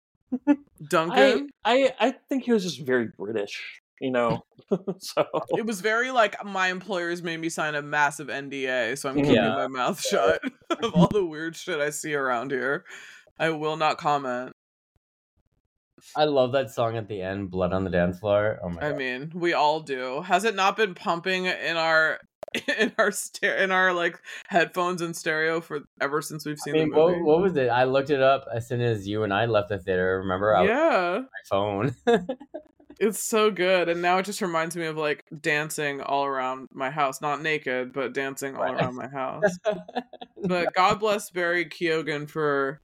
I, Duncan. I I think he was just very British, you know. so It was very like my employers made me sign a massive NDA, so I'm mm, keeping Yeah. my mouth shut of all the weird shit I see around here. I will not comment. I love that song at the end blood on the dance floor oh my I god mean, we all do. Has it not been pumping in our in our sta- in our like headphones and stereo for ever since we've I seen mean, the movie? what, what was it? I looked it up as soon as you and I left the theater. Remember, I yeah, on my phone. It's so good, and now it just reminds me of like dancing all around my house, not naked, but dancing all Right. around my house. but God bless Barry Keoghan for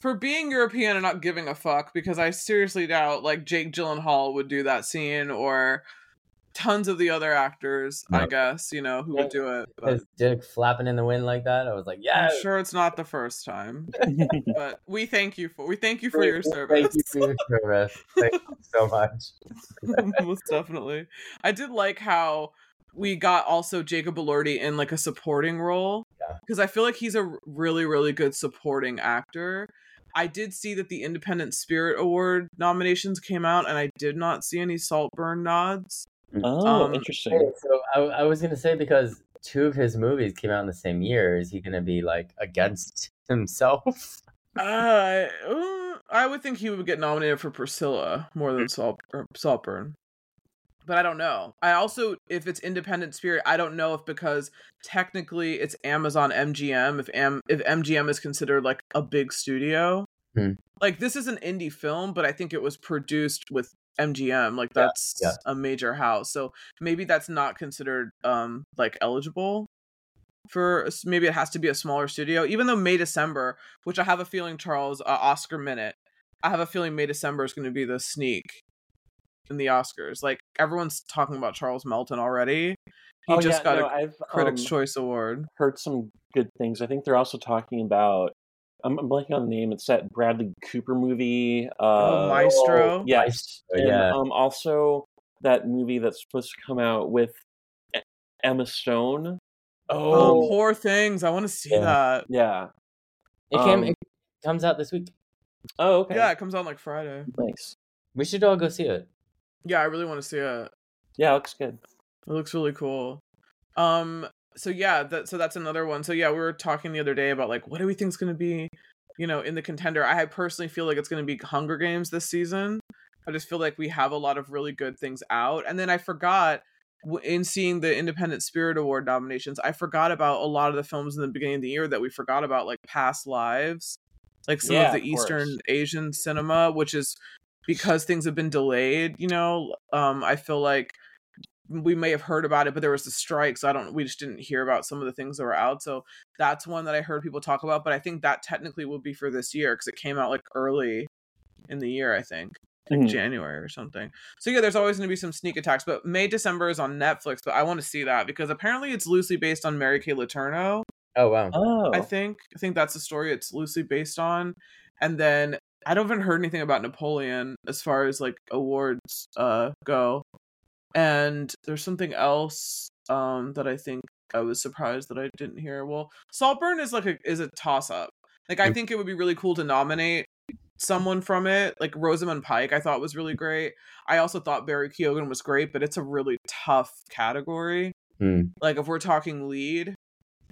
for being European and not giving a fuck because I seriously doubt like Jake Gyllenhaal would do that scene or tons of the other actors, I guess, you know, who would do it. But His dick flapping in the wind like that. I was like, yeah. I'm sure it's not the first time. But we thank you for we thank you for your service. Thank you for your service. Thank you so much. Most definitely. I did like how we got also Jacob Elordi in like a supporting role Yeah. because I feel like he's a really really good supporting actor. I did see that the Independent Spirit Award nominations came out, and I did not see any Saltburn nods. Oh, Um, interesting. Hey, so I, I was gonna say because two of his movies came out in the same year, is he gonna be like against himself? Uh, uh, I would think he would get nominated for Priscilla more than Salt Saltburn. But I don't know. I also, if it's Independent Spirit, I don't know if because technically it's Amazon MGM, if Am if MGM is considered like a big studio. Hmm. Like this is an indie film, but I think it was produced with MGM. Like Yeah, that's yeah. a major house, so maybe that's not considered um like eligible for maybe it has to be a smaller studio even though may december which i have a feeling charles uh, oscar minute i have a feeling may december is going to be the sneak in the oscars like everyone's talking about charles melton already he oh, just yeah, got no, a I've critics um, choice award heard some good things. I think they're also talking about. I'm, I'm blanking on the name. It's that Bradley Cooper movie. Uh, oh maestro Yes, Maestro, and yeah. um, also that movie that's supposed to come out with Emma Stone. oh Um, poor things i want to see Yeah. that Yeah. It came. Um, it comes out this week. Oh, okay. yeah it comes out like friday Nice. We should all go see it. yeah i really want to see it Yeah, it looks good. It looks really cool. Um so yeah, that so that's another one. So yeah, we were talking the other day about like what do we think is going to be, you know, in the contender. I personally feel like it's going to be Hunger Games this season. I just feel like we have a lot of really good things out. And then I forgot in seeing the Independent Spirit Award nominations, I forgot about a lot of the films in the beginning of the year that we forgot about like Past Lives, like some Yeah, of the of Eastern course. Asian cinema, which is because things have been delayed, you know, um I feel like we may have heard about it, but there was the strike, so I don't. We just didn't hear about some of the things that were out. So that's one that I heard people talk about. But I think that technically will be for this year because it came out like early in the year. I think like Mhm. January or something. So yeah, there's always going to be some sneak attacks. But May December is on Netflix. But I want to see that because apparently it's loosely based on Mary Kay Letourneau. Oh wow. Oh, I think I think that's the story it's loosely based on. And then I don't even heard anything about Napoleon as far as like awards uh go. And there's something else um that I think I was surprised that I didn't hear. Well, Saltburn is like a is a toss up. Like I Mm. think it would be really cool to nominate someone from it. Like Rosamund Pike I thought was really great. I also thought Barry Keoghan was great, but it's a really tough category Hmm. like if we're talking lead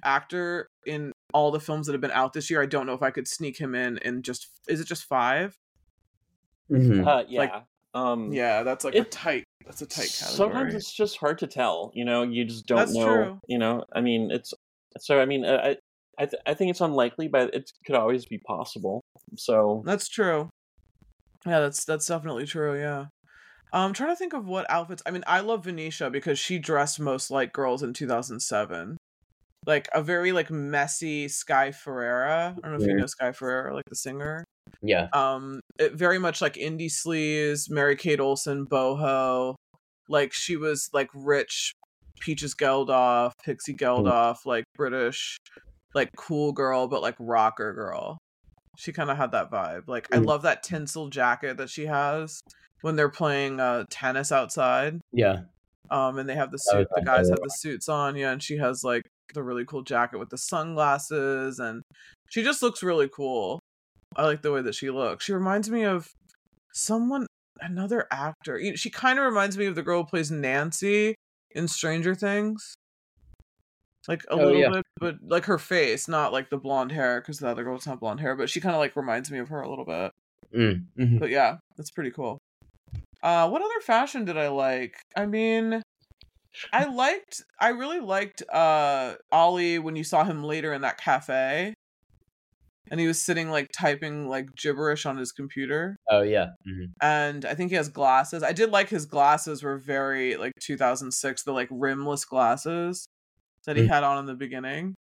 actor in all the films that have been out this year i don't know if i could sneak him in in just is it just five Mhm. uh, yeah. like, um, yeah that's like a tight that's a tight category Sometimes it's just hard to tell. You know, you just don't That's know. true. You know, I mean, it's so. I mean, uh, I I, th- I think it's unlikely, but it could always be possible. So that's true yeah that's that's definitely true yeah i'm trying to think of what outfits i mean i love venetia because she dressed most like girls in 2007 like a very like messy sky ferreira i don't know if you know sky ferreira like the singer. Yeah. um it very much like indie sleaze mary kate olsen boho like she was like rich peaches geldof pixie geldof like british like cool girl but like rocker girl. She kind of had that vibe. Like i Mm. love that tinsel jacket that she has when they're playing uh tennis outside. Yeah. um and they have the suit the guys have the suits on yeah and she has like the really cool jacket with the sunglasses and she just looks really cool i like the way that she looks she reminds me of someone another actor she kind of reminds me of the girl who plays nancy in stranger things like a Oh, little yeah. bit but like her face not like the blonde hair because the other girl doesn't blonde hair but she kind of like reminds me of her a little bit Mm. Mhm. but yeah, that's pretty cool. Uh, what other fashion did I like? I mean, I liked, I really liked uh Ollie when you saw him later in that cafe, and he was sitting like typing like gibberish on his computer, Oh yeah. Mhm. and I think he has glasses. I did like his glasses were very like 2006, the like rimless glasses that he Mm. had on in the beginning,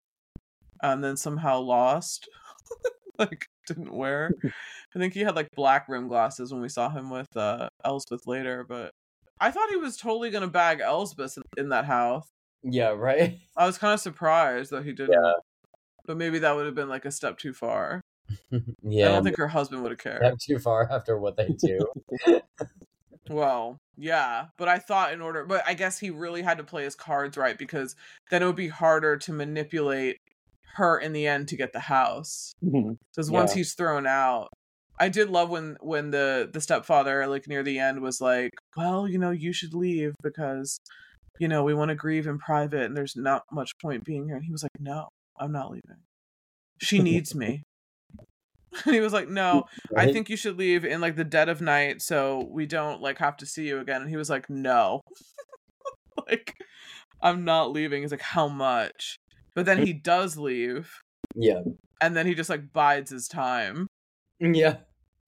and then somehow lost, like didn't wear. I think he had like black rim glasses when we saw him with uh Elspeth later, but I thought he was totally gonna bag Elspeth in, in that house. Yeah. Right. I was kind of surprised that he didn't. Yeah. But maybe that would have been like a step too far. Yeah. I don't think her husband would have cared. Step too far after what they do. Well, yeah, but I thought in order, but I guess he really had to play his cards right because then it would be harder to manipulate her in the end to get the house. Because once Yeah. he's thrown out, I did love when when the the stepfather like near the end was like, well, you know, you should leave because you know we want to grieve in private and there's not much point being here. And he was like, no, I'm not leaving. She needs me. And he was like, no, I think you should leave in like the dead of night so we don't like have to see you again. And he was like, no. like, I'm not leaving. He's like, how much? But then he does leave Yeah. and then he just like bides his time Yeah.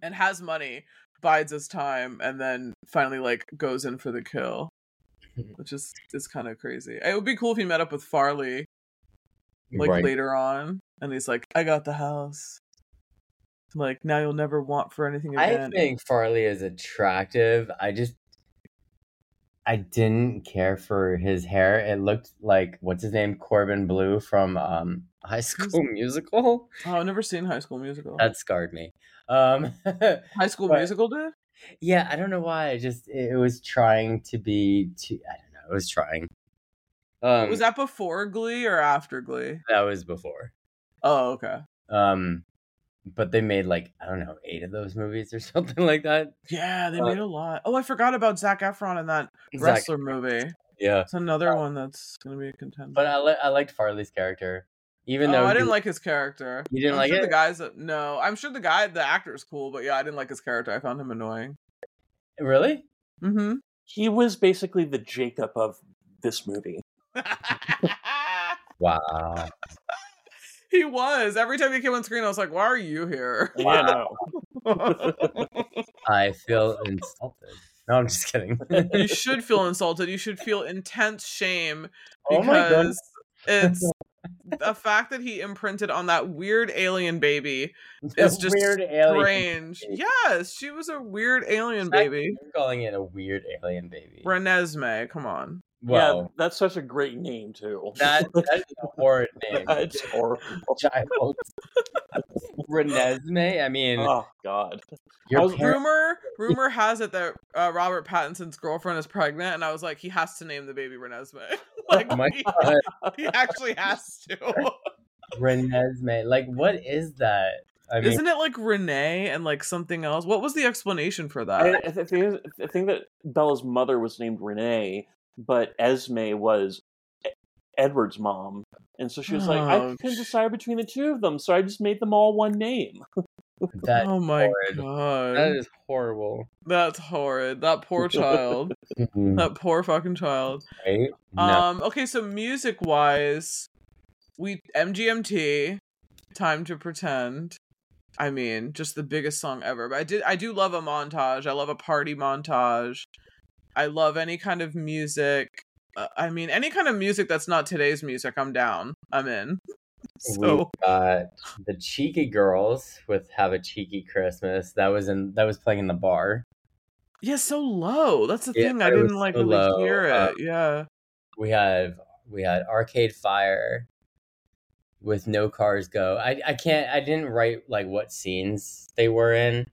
and has money, bides his time, and then finally like goes in for the kill. Which is is kind of crazy. It would be cool if he met up with Farley like right. later on and he's like, I got the house. Like now you'll never want for anything I think Farley is attractive. I just I didn't care for his hair. It looked like what's his name, Corbin Bleu from um High School Musical. Oh, I've never seen High School Musical. That scarred me. Um High School but- Musical did? yeah, I don't know why. I just it, was trying to be too I don't know. It was trying. Um was that before Glee or after Glee? that was before. Oh, okay. Um but they made like I don't know, 8 of those movies or something like that. Yeah, they Uh, made a lot. Oh, I forgot about Zac Efron in that Zac- wrestler movie. Yeah. It's another one that's gonna be a contender. But I li- I liked Farley's character. Even oh, though I didn't like his character. You didn't I'm like sure it? The guys, no, I'm sure the guy, the actor is cool, but yeah, I didn't like his character. I found him annoying. Really? Mm-hmm. He was basically the Jacob of this movie. Wow. he was. Every time he came on screen, I was like, "Why are you here?" Yeah, no. I feel insulted. No, I'm just kidding. you should feel insulted. You should feel intense shame Oh my because it's the fact that he imprinted on that weird alien baby is just weird alien. strange. baby. Yes, she was a weird alien Exactly. baby. You're calling it a weird alien baby. Renesmee, come on. Yeah, Well, that's such a great name too. that that is a horrid name. it's horrible. Child. Renesmee. I mean, Oh God. was- parents- Rumor, rumor has it that uh, Robert Pattinson's girlfriend is pregnant, and I was like, he has to name the baby Renesmee. like, Oh my he, God. he actually has to. Renesmee. Like, what is that? I mean, Isn't it like Renee and like something else? What was the explanation for that? I, I, th- think, I think that Bella's mother was named Renee, but Esme was E- Edward's mom, and so she was like, I Oh, couldn't decide between the two of them, so I just made them all one name. that, oh my horrid. god, that is horrible. that's horrid. That poor child. Mhm. that poor fucking child. Right? No. Um. Okay, so music wise, we MGMT, "Time to Pretend." I mean, just the biggest song ever. But I did, I do love a montage. I love a party montage. I love any kind of music. Uh, I mean, any kind of music that's not today's music, I'm down. I'm in. So we got the Cheeky Girls with "Have a Cheeky Christmas." That was in that was playing in the bar. yeah, so low. That's the Yeah, thing. I didn't like so really low. hear it. Uh, yeah. We have we had Arcade Fire with No Cars Go. I I can't I didn't write like what scenes they were in.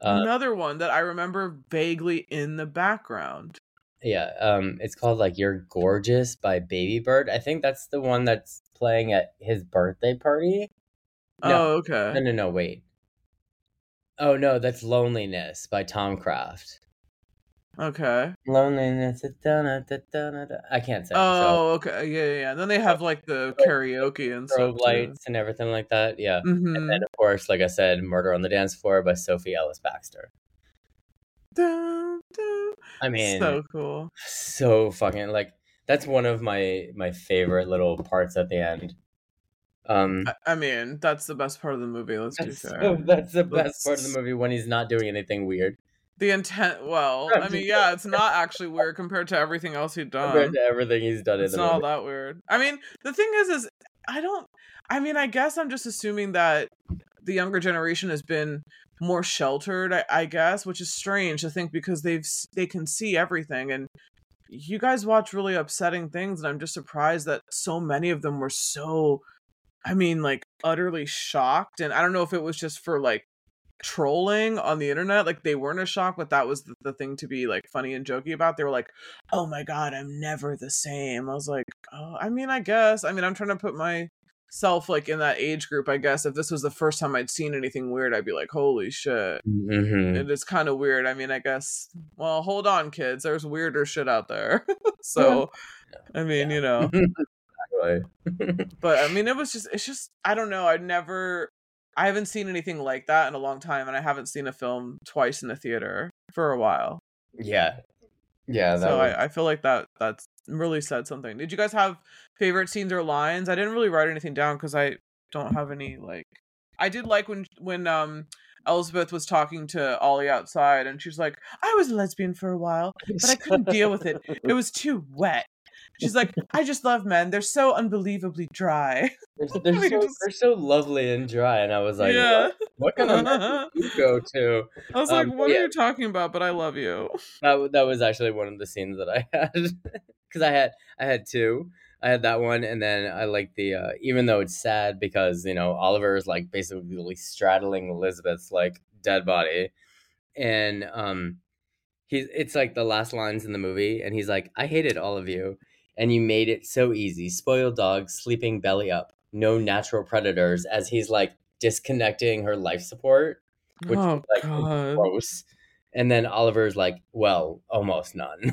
Uh, Another one that I remember vaguely in the background. Yeah, um, it's called like "You're Gorgeous" by Babybird. I think that's the one that's playing at his birthday party. No, Oh, okay. no, no, no, wait. Oh no, that's "Loneliness" by Tomcraft. Okay. Loneliness. da- da- da-. I can't so Oh, okay. Yeah, yeah, yeah. And then they have like the karaoke and stuff. lights and everything like that. Yeah, Mm-hmm. and then of course, like I said, "Murder on the Dance Floor" by Sophie Ellis-Bextor. I mean, so cool. so fucking like that's one of my my favorite little parts at the end. Um, I, I mean, that's the best part of the movie. Let's be fair. that's the best part of the movie when he's not doing anything weird The intent. Well, I'm mean, yeah, it's not actually weird compared to everything else he'd done. compared to everything he's done in it's the not all that weird. I mean, the thing is, is I don't. I mean, I guess I'm just assuming that the younger generation has been more sheltered. I, I guess, which is strange to think because they've they can see everything, and you guys watch really upsetting things, and I'm just surprised that so many of them were so. I mean, like utterly shocked, and I don't know if it was just for like trolling on the internet. Like they weren't a shock, but that was the, the thing to be like funny and jokey about. They were like, "Oh my god, I'm never the same." I was like, "Oh, I mean, I guess. I mean, I'm trying to put myself like in that age group. I guess if this was the first time I'd seen anything weird, I'd be like, "Holy shit." Mhm. It is kind of weird. I mean, I guess. Well, hold on, kids. There's weirder shit out there. so, I mean, you know Exactly. but I mean, it was just, it's just, I don't know. I'd never, I haven't seen anything like that in a long time, and I haven't seen a film twice in the theater for a while. yeah. Yeah, so was, I, I feel like that that's really said something. Did you guys have favorite scenes or lines? I didn't really write anything down because I don't have any like. I did like when when um Elizabeth was talking to Ollie outside, and she's like, "I was a lesbian for a while, but I couldn't deal with it. It was too wet." She's like, "I just love men. They're so unbelievably dry." they're, they're, so, just- they're so lovely and dry, and I was like, yeah. what, what kind of you go to? I was Um, like, "What yeah. are you talking about?" But I love you. That that was actually one of the scenes that I had because I had I had two. I had that one, and then I like the uh, even though it's sad because you know Oliver is like basically straddling Elizabeth's like dead body, and um, he's it's like the last lines in the movie, and he's like, "I hated all of you, and you made it so easy. Spoiled dog sleeping belly up, no natural predators." As he's like disconnecting her life support, which oh is like God. gross. And then Oliver's like, well, almost none.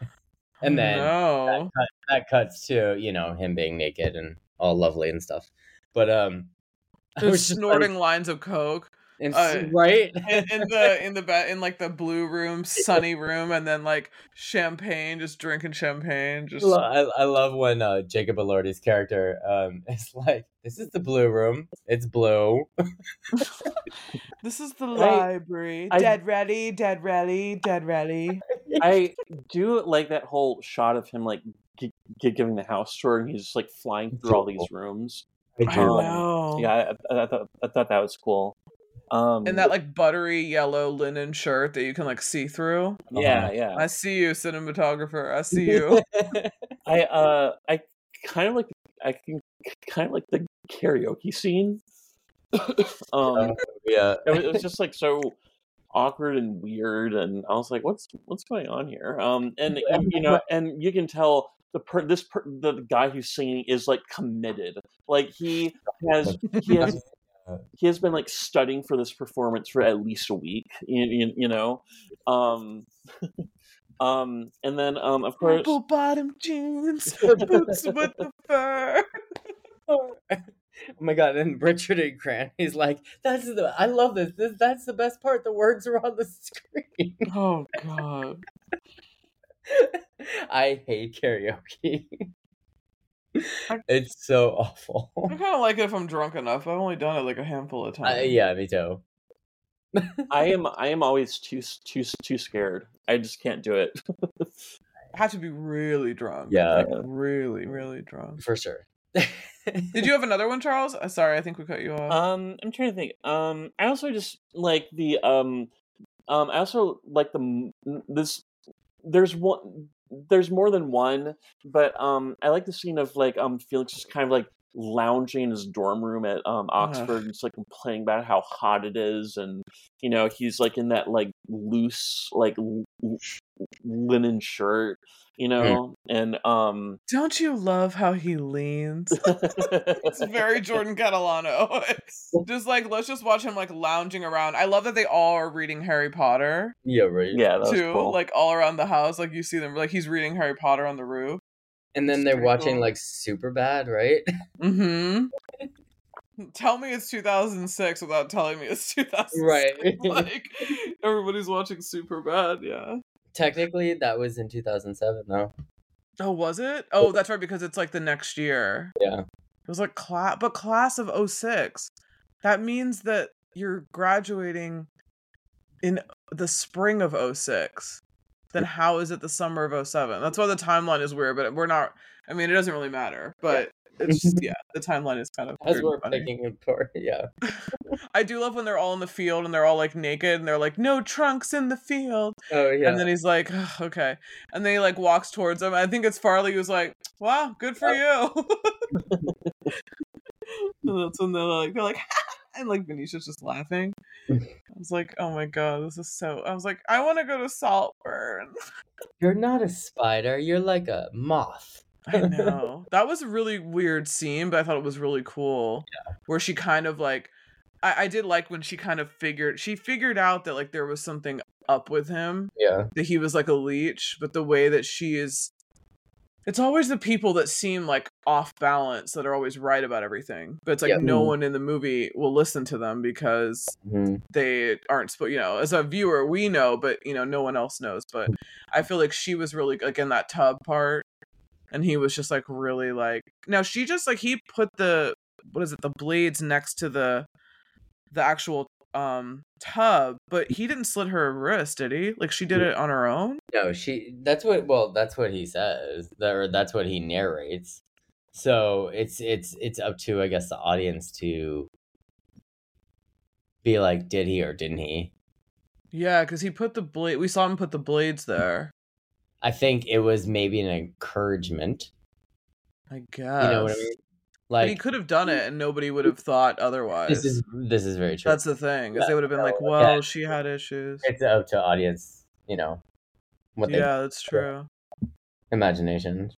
and then no. that cuts to, you know, him being naked and all lovely and stuff. But um just snorting like, lines of coke and, uh, right? in, in the in the bed in like the blue room, sunny room, and then like champagne, just drinking champagne. Just I, I love when uh, Jacob Elordi's character um, is like, "This is the blue room. It's blue." this is the library. I- dead ready, dead ready, dead ready. I do like that whole shot of him like gi- gi- giving the house tour, and he's just like flying through all these rooms. I I do. Um, know. Yeah, I, I, thought I thought that was cool. Um, And that like buttery yellow linen shirt that you can like see through. yeah, yeah. I see you, cinematographer. I see you. I uh I kind of like I can kind of like the karaoke scene. um, yeah. it, was, it was just like so awkward and weird, and I was like, "What's what's going on here?" Um, and and, you know, and you can tell the per this per, the guy who's singing is like committed. Like he has he has he has been like studying for this performance for at least a week. You, you, you know, um, um, and then um, of course. Purple bottom jeans, boots with the fur. Oh my god! And Richard E. Grant, he's like, "That's the I love this. this. That's the best part. The words are on the screen." Oh God. I hate karaoke. I- it's so awful. I kind of like it if I'm drunk enough. I've only done it like a handful of times. Uh, yeah, me too. I am I am always too too too scared. I just can't do it. I have to be really drunk. Yeah. Like, really, really drunk. For sure. Did you have another one, Charles? Uh, sorry, I think we cut you off. um, I'm trying to think. Um, I also just like the um, um, I also like the this. There's one. There's more than one, but um, I like the scene of like um Felix just kind of like lounging in his dorm room at um Oxford, just like complaining about how hot it is, and you know he's like in that like loose like l- l- linen shirt, you know, and um. Don't you love how he leans? It's very Jordan Catalano. just like let's just watch him like lounging around. I love that they all are reading Harry Potter yeah, right. yeah, that too. cool. Like all around the house, like you see them. Like he's reading Harry Potter on the roof. And then It's they're watching cool. like super bad, right? Mm-hmm. Tell me it's 2006 without telling me it's 2006. Right. like everybody's watching super bad. Yeah. Technically, that was in 2007, though. Oh, was it? Oh, that's right because it's like the next year. Yeah. It was like class, but class of 06. That means that you're graduating in the spring of 06. Then how is it the summer of 07? That's why the timeline is weird, but we're not. I mean, it doesn't really matter, but it's just, yeah, the timeline is kind of As we're picking apart, yeah. I do love when they're all in the field and they're all like naked and they're like, no trunks in the field. Oh yeah. And then he's like, "Ugh, okay. And then he like walks towards them. I think it's Farley who's like, wow, good for you. and that's when they're like, they're like, and like Venetia's just laughing. I was like, oh my god, this is so. I was like, I want to go to Saltburn. You're not a spider. You're like a moth. I know that was a really weird scene, but I thought it was really cool. Yeah. Where she kind of like, I, I did like when she kind of figured she figured out that like there was something up with him Yeah. that he was like a leech, but the way that she is it's always the people that seem like off balance that are always right about everything. But it's like Yeah. no Mhm. one in the movie will listen to them because Mhm. they aren't supposed you know, as a viewer we know, but you know, no one else knows. But I feel like she was really like in that tub part and he was just like really like now she just like he put the what is it, the blades next to the the actual um tub, but he didn't slit her wrist, did he? Like she did it on her own? No, she. That's what. Well, that's what he says. That, or that's what he narrates. So it's it's it's up to I guess the audience to be like, did he or didn't he? Yeah, because he put the blade. We saw him put the blades there. I think it was maybe an encouragement. I guess. You know what I mean? But he could have done it, and nobody would have thought otherwise. this is this is very true. That's the thing, because they would have been like. "Well, she had issues." it's up to audience. You know what they Yeah, that's true. imagination.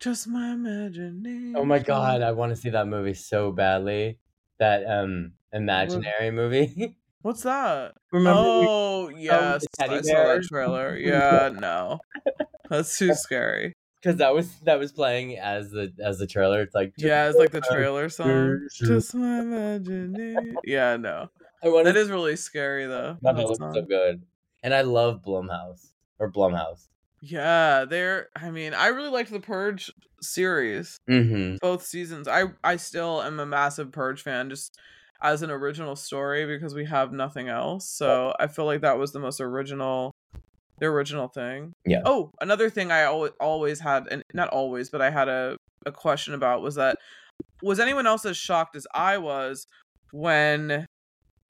Just my imagination. Oh my god, I want to see that movie so badly. That um imaginary movie. What's that? Remember? we- oh yes, teddy I saw that trailer. Yeah, no, that's too scary. because that was that was playing as the as the trailer. It's like Yeah, it's like the trailer song. Just my imagination. Yeah, no, I that is really scary though. That that looks so good, and I love Blumhouse or Blumhouse. Yeah, they're. I mean, I really liked the Purge series, Mm-hmm. both seasons. I I still am a massive Purge fan, just as an original story because we have nothing else. So I feel like that was the most original, the original thing. Yeah. Oh, another thing I always always had, and not always, but I had a a question about was that was anyone else as shocked as I was when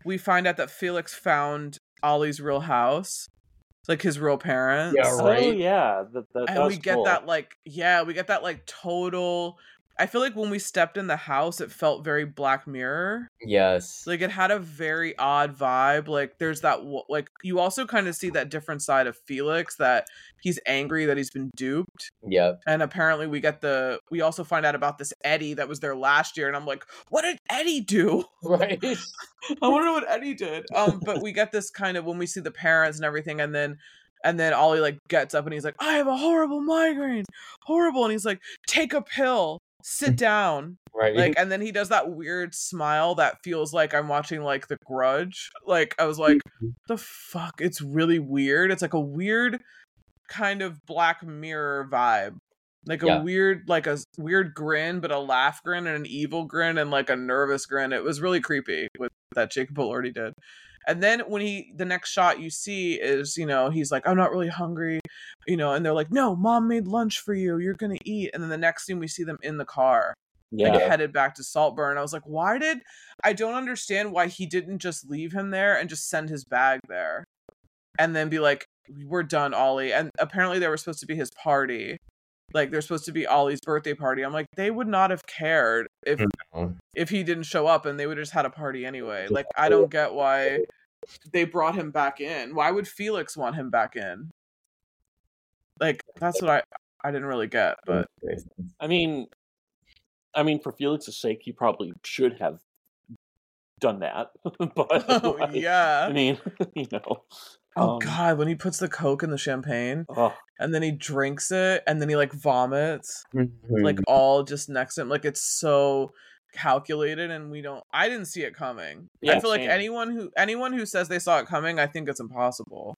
we find out that Felix found Ollie's real house, like his real parents. Yeah, Oh right. yeah, that, that, that and was we get cool. that like yeah we get that like total i feel like when we stepped in the house it felt very black mirror Yes. like it had a very odd vibe like there's that like you also kind of see that different side of felix that he's angry that he's been duped Yep. and apparently we get the we also find out about this eddie that was there last year and i'm like what did eddie do Right. I want to know what Eddie did. Um, but we get this kind of when we see the parents and everything, and then and then Ollie like gets up and he's like, I have a horrible migraine, horrible, and he's like, take a pill, sit down, right. like, and then he does that weird smile that feels like I'm watching like The Grudge. Like I was like, mm-hmm. the fuck, it's really weird. It's like a weird kind of Black Mirror vibe. Like a Yeah. weird, like a weird grin, but a laugh grin and an evil grin and like a nervous grin. It was really creepy with that Jacob Elordi did. And then when he, the next shot you see is, you know, he's like, I'm not really hungry, you know, and they're like, no, mom made lunch for you. You're going to eat. And then the next scene we see them in the car, yeah. like headed back to Saltburn. I was like, why did, I don't understand why he didn't just leave him there and just send his bag there and then be like, we're done, Ollie. And apparently there were supposed to be his party. Like they're supposed to be Ollie's birthday party. I'm like, they would not have cared if No. if he didn't show up and they would have just had a party anyway. Like I don't get why they brought him back in. Why would Felix want him back in? Like that's what I I didn't really get, but I mean, I mean, for Felix's sake, he probably should have done that. but oh, like, yeah. I mean, you know. Oh um, god, when he puts the coke in the champagne oh, and then he drinks it and then he like vomits Mm-hmm. like all just next to him like it's so calculated and we don't I didn't see it coming. I Yeah, feel like anyone who anyone who says they saw it coming, I think it's impossible.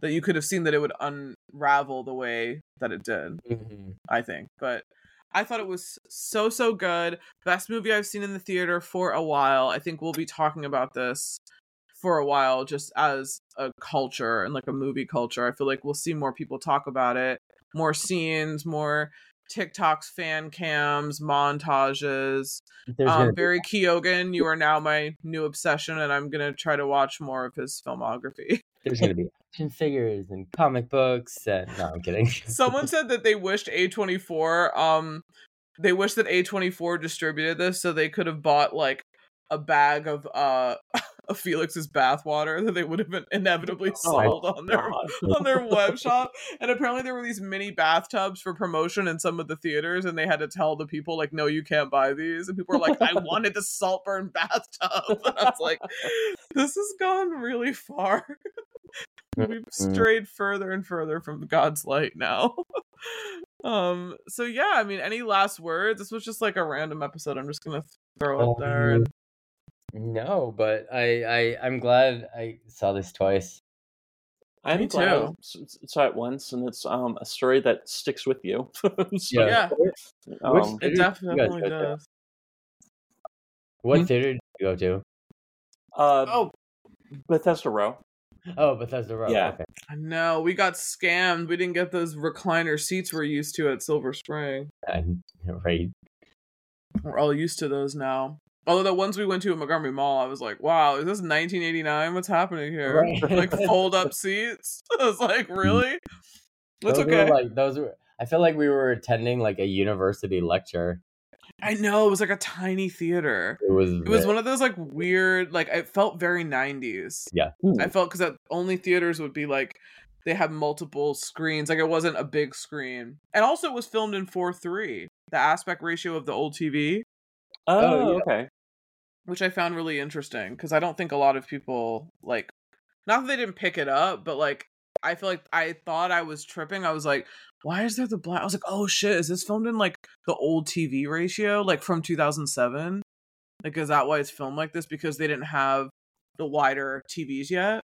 That you could have seen that it would unravel the way that it did, Mhm. I think. But I thought it was so so good. Best movie I've seen in the theater for a while. I think we'll be talking about this for a while just as a culture and like a movie culture. I feel like we'll see more people talk about it, more scenes, more TikToks, fan cams, montages. Um, Barry Keoghan, you are now my new obsession, and I'm gonna try to watch more of his filmography. there's gonna be action figures and comic books. And no, I'm kidding. Someone said that they wished A24, um, they wish that A24 distributed this so they could have bought like a bag of uh of Felix's bathwater that they would have been inevitably Oh, sold on their God. on their web shop. And apparently there were these mini bathtubs for promotion in some of the theaters, and they had to tell the people like, "No, you can't buy these." And people were like, "I wanted the saltburn bathtub." And I was like, "This has gone really far. We've strayed further and further from God's light now." um. So yeah, I mean, any last words? This was just like a random episode. I'm just gonna throw it there. Um, And No, but I, I I'm glad I saw this twice. I'm Me glad I too. s- s- saw it once, and it's um a story that sticks with you. So, Yeah. Which um, it did you guys definitely go does. What Hmm? theater did you go to? uh, Oh, Bethesda Row. Oh, Bethesda Row. Yeah. Okay. I know. We got scammed. We didn't get those recliner seats we're used to at Silver Spring. I- right. We're all used to those now. Although the ones we went to at Montgomery Mall, I was like, "Wow, is this 1989? What's happening here? Right. like fold up seats." I was like, mm. "Really?" That's those were okay. like those were. I feel like we were attending like a university lecture. I know it was like a tiny theater. It was. It was one of those like weird, like it felt very 90s. Hmm. I felt because only theaters would be like they have multiple screens. Like it wasn't a big screen, and also it was filmed in four three, the aspect ratio of the old TV, Oh, Oh, yeah. okay. which I found really interesting because I don't think a lot of people like. Not that they didn't pick it up, but like I feel like I thought I was tripping. I was like, why is there the black? I was like, oh shit, is this filmed in like the old TV ratio, like from two thousand seven? Like, is that why it's filmed like this? Because they didn't have the wider TVs yet.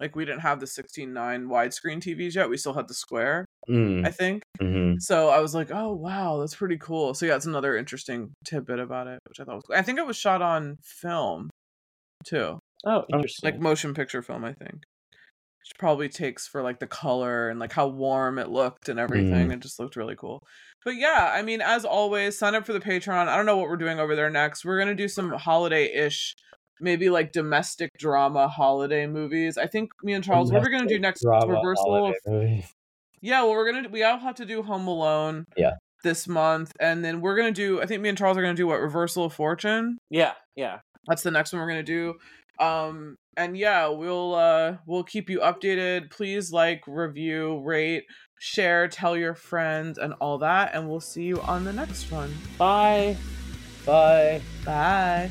Like, we didn't have the 16:9 widescreen TVs yet. We still had the square, Mm, I think. mhm. So I was like, oh wow, that's pretty cool. So yeah, it's another interesting tidbit about it, which I thought was. Cool. I think it was shot on film, too, Oh, interesting. like motion picture film. I think, which probably takes for like the color and like how warm it looked and everything. Mm. It just looked really cool. But yeah, I mean, as always, sign up for the Patreon. I don't know what we're doing over there next. We're gonna do some holiday-ish. Maybe like domestic drama holiday movies. I think me and Charles, what we're gonna do next Drama reversal of holiday movie. yeah, well, we're gonna we all have to do Home Alone. Yeah. This month, and then we're gonna do. I think me and Charles are gonna do what Reversal of Fortune. yeah, yeah. That's the next one we're gonna do. Um, and yeah, we'll uh we'll keep you updated. Please like, review, rate, share, tell your friends, and all that. And we'll see you on the next one. Bye. Bye. Bye.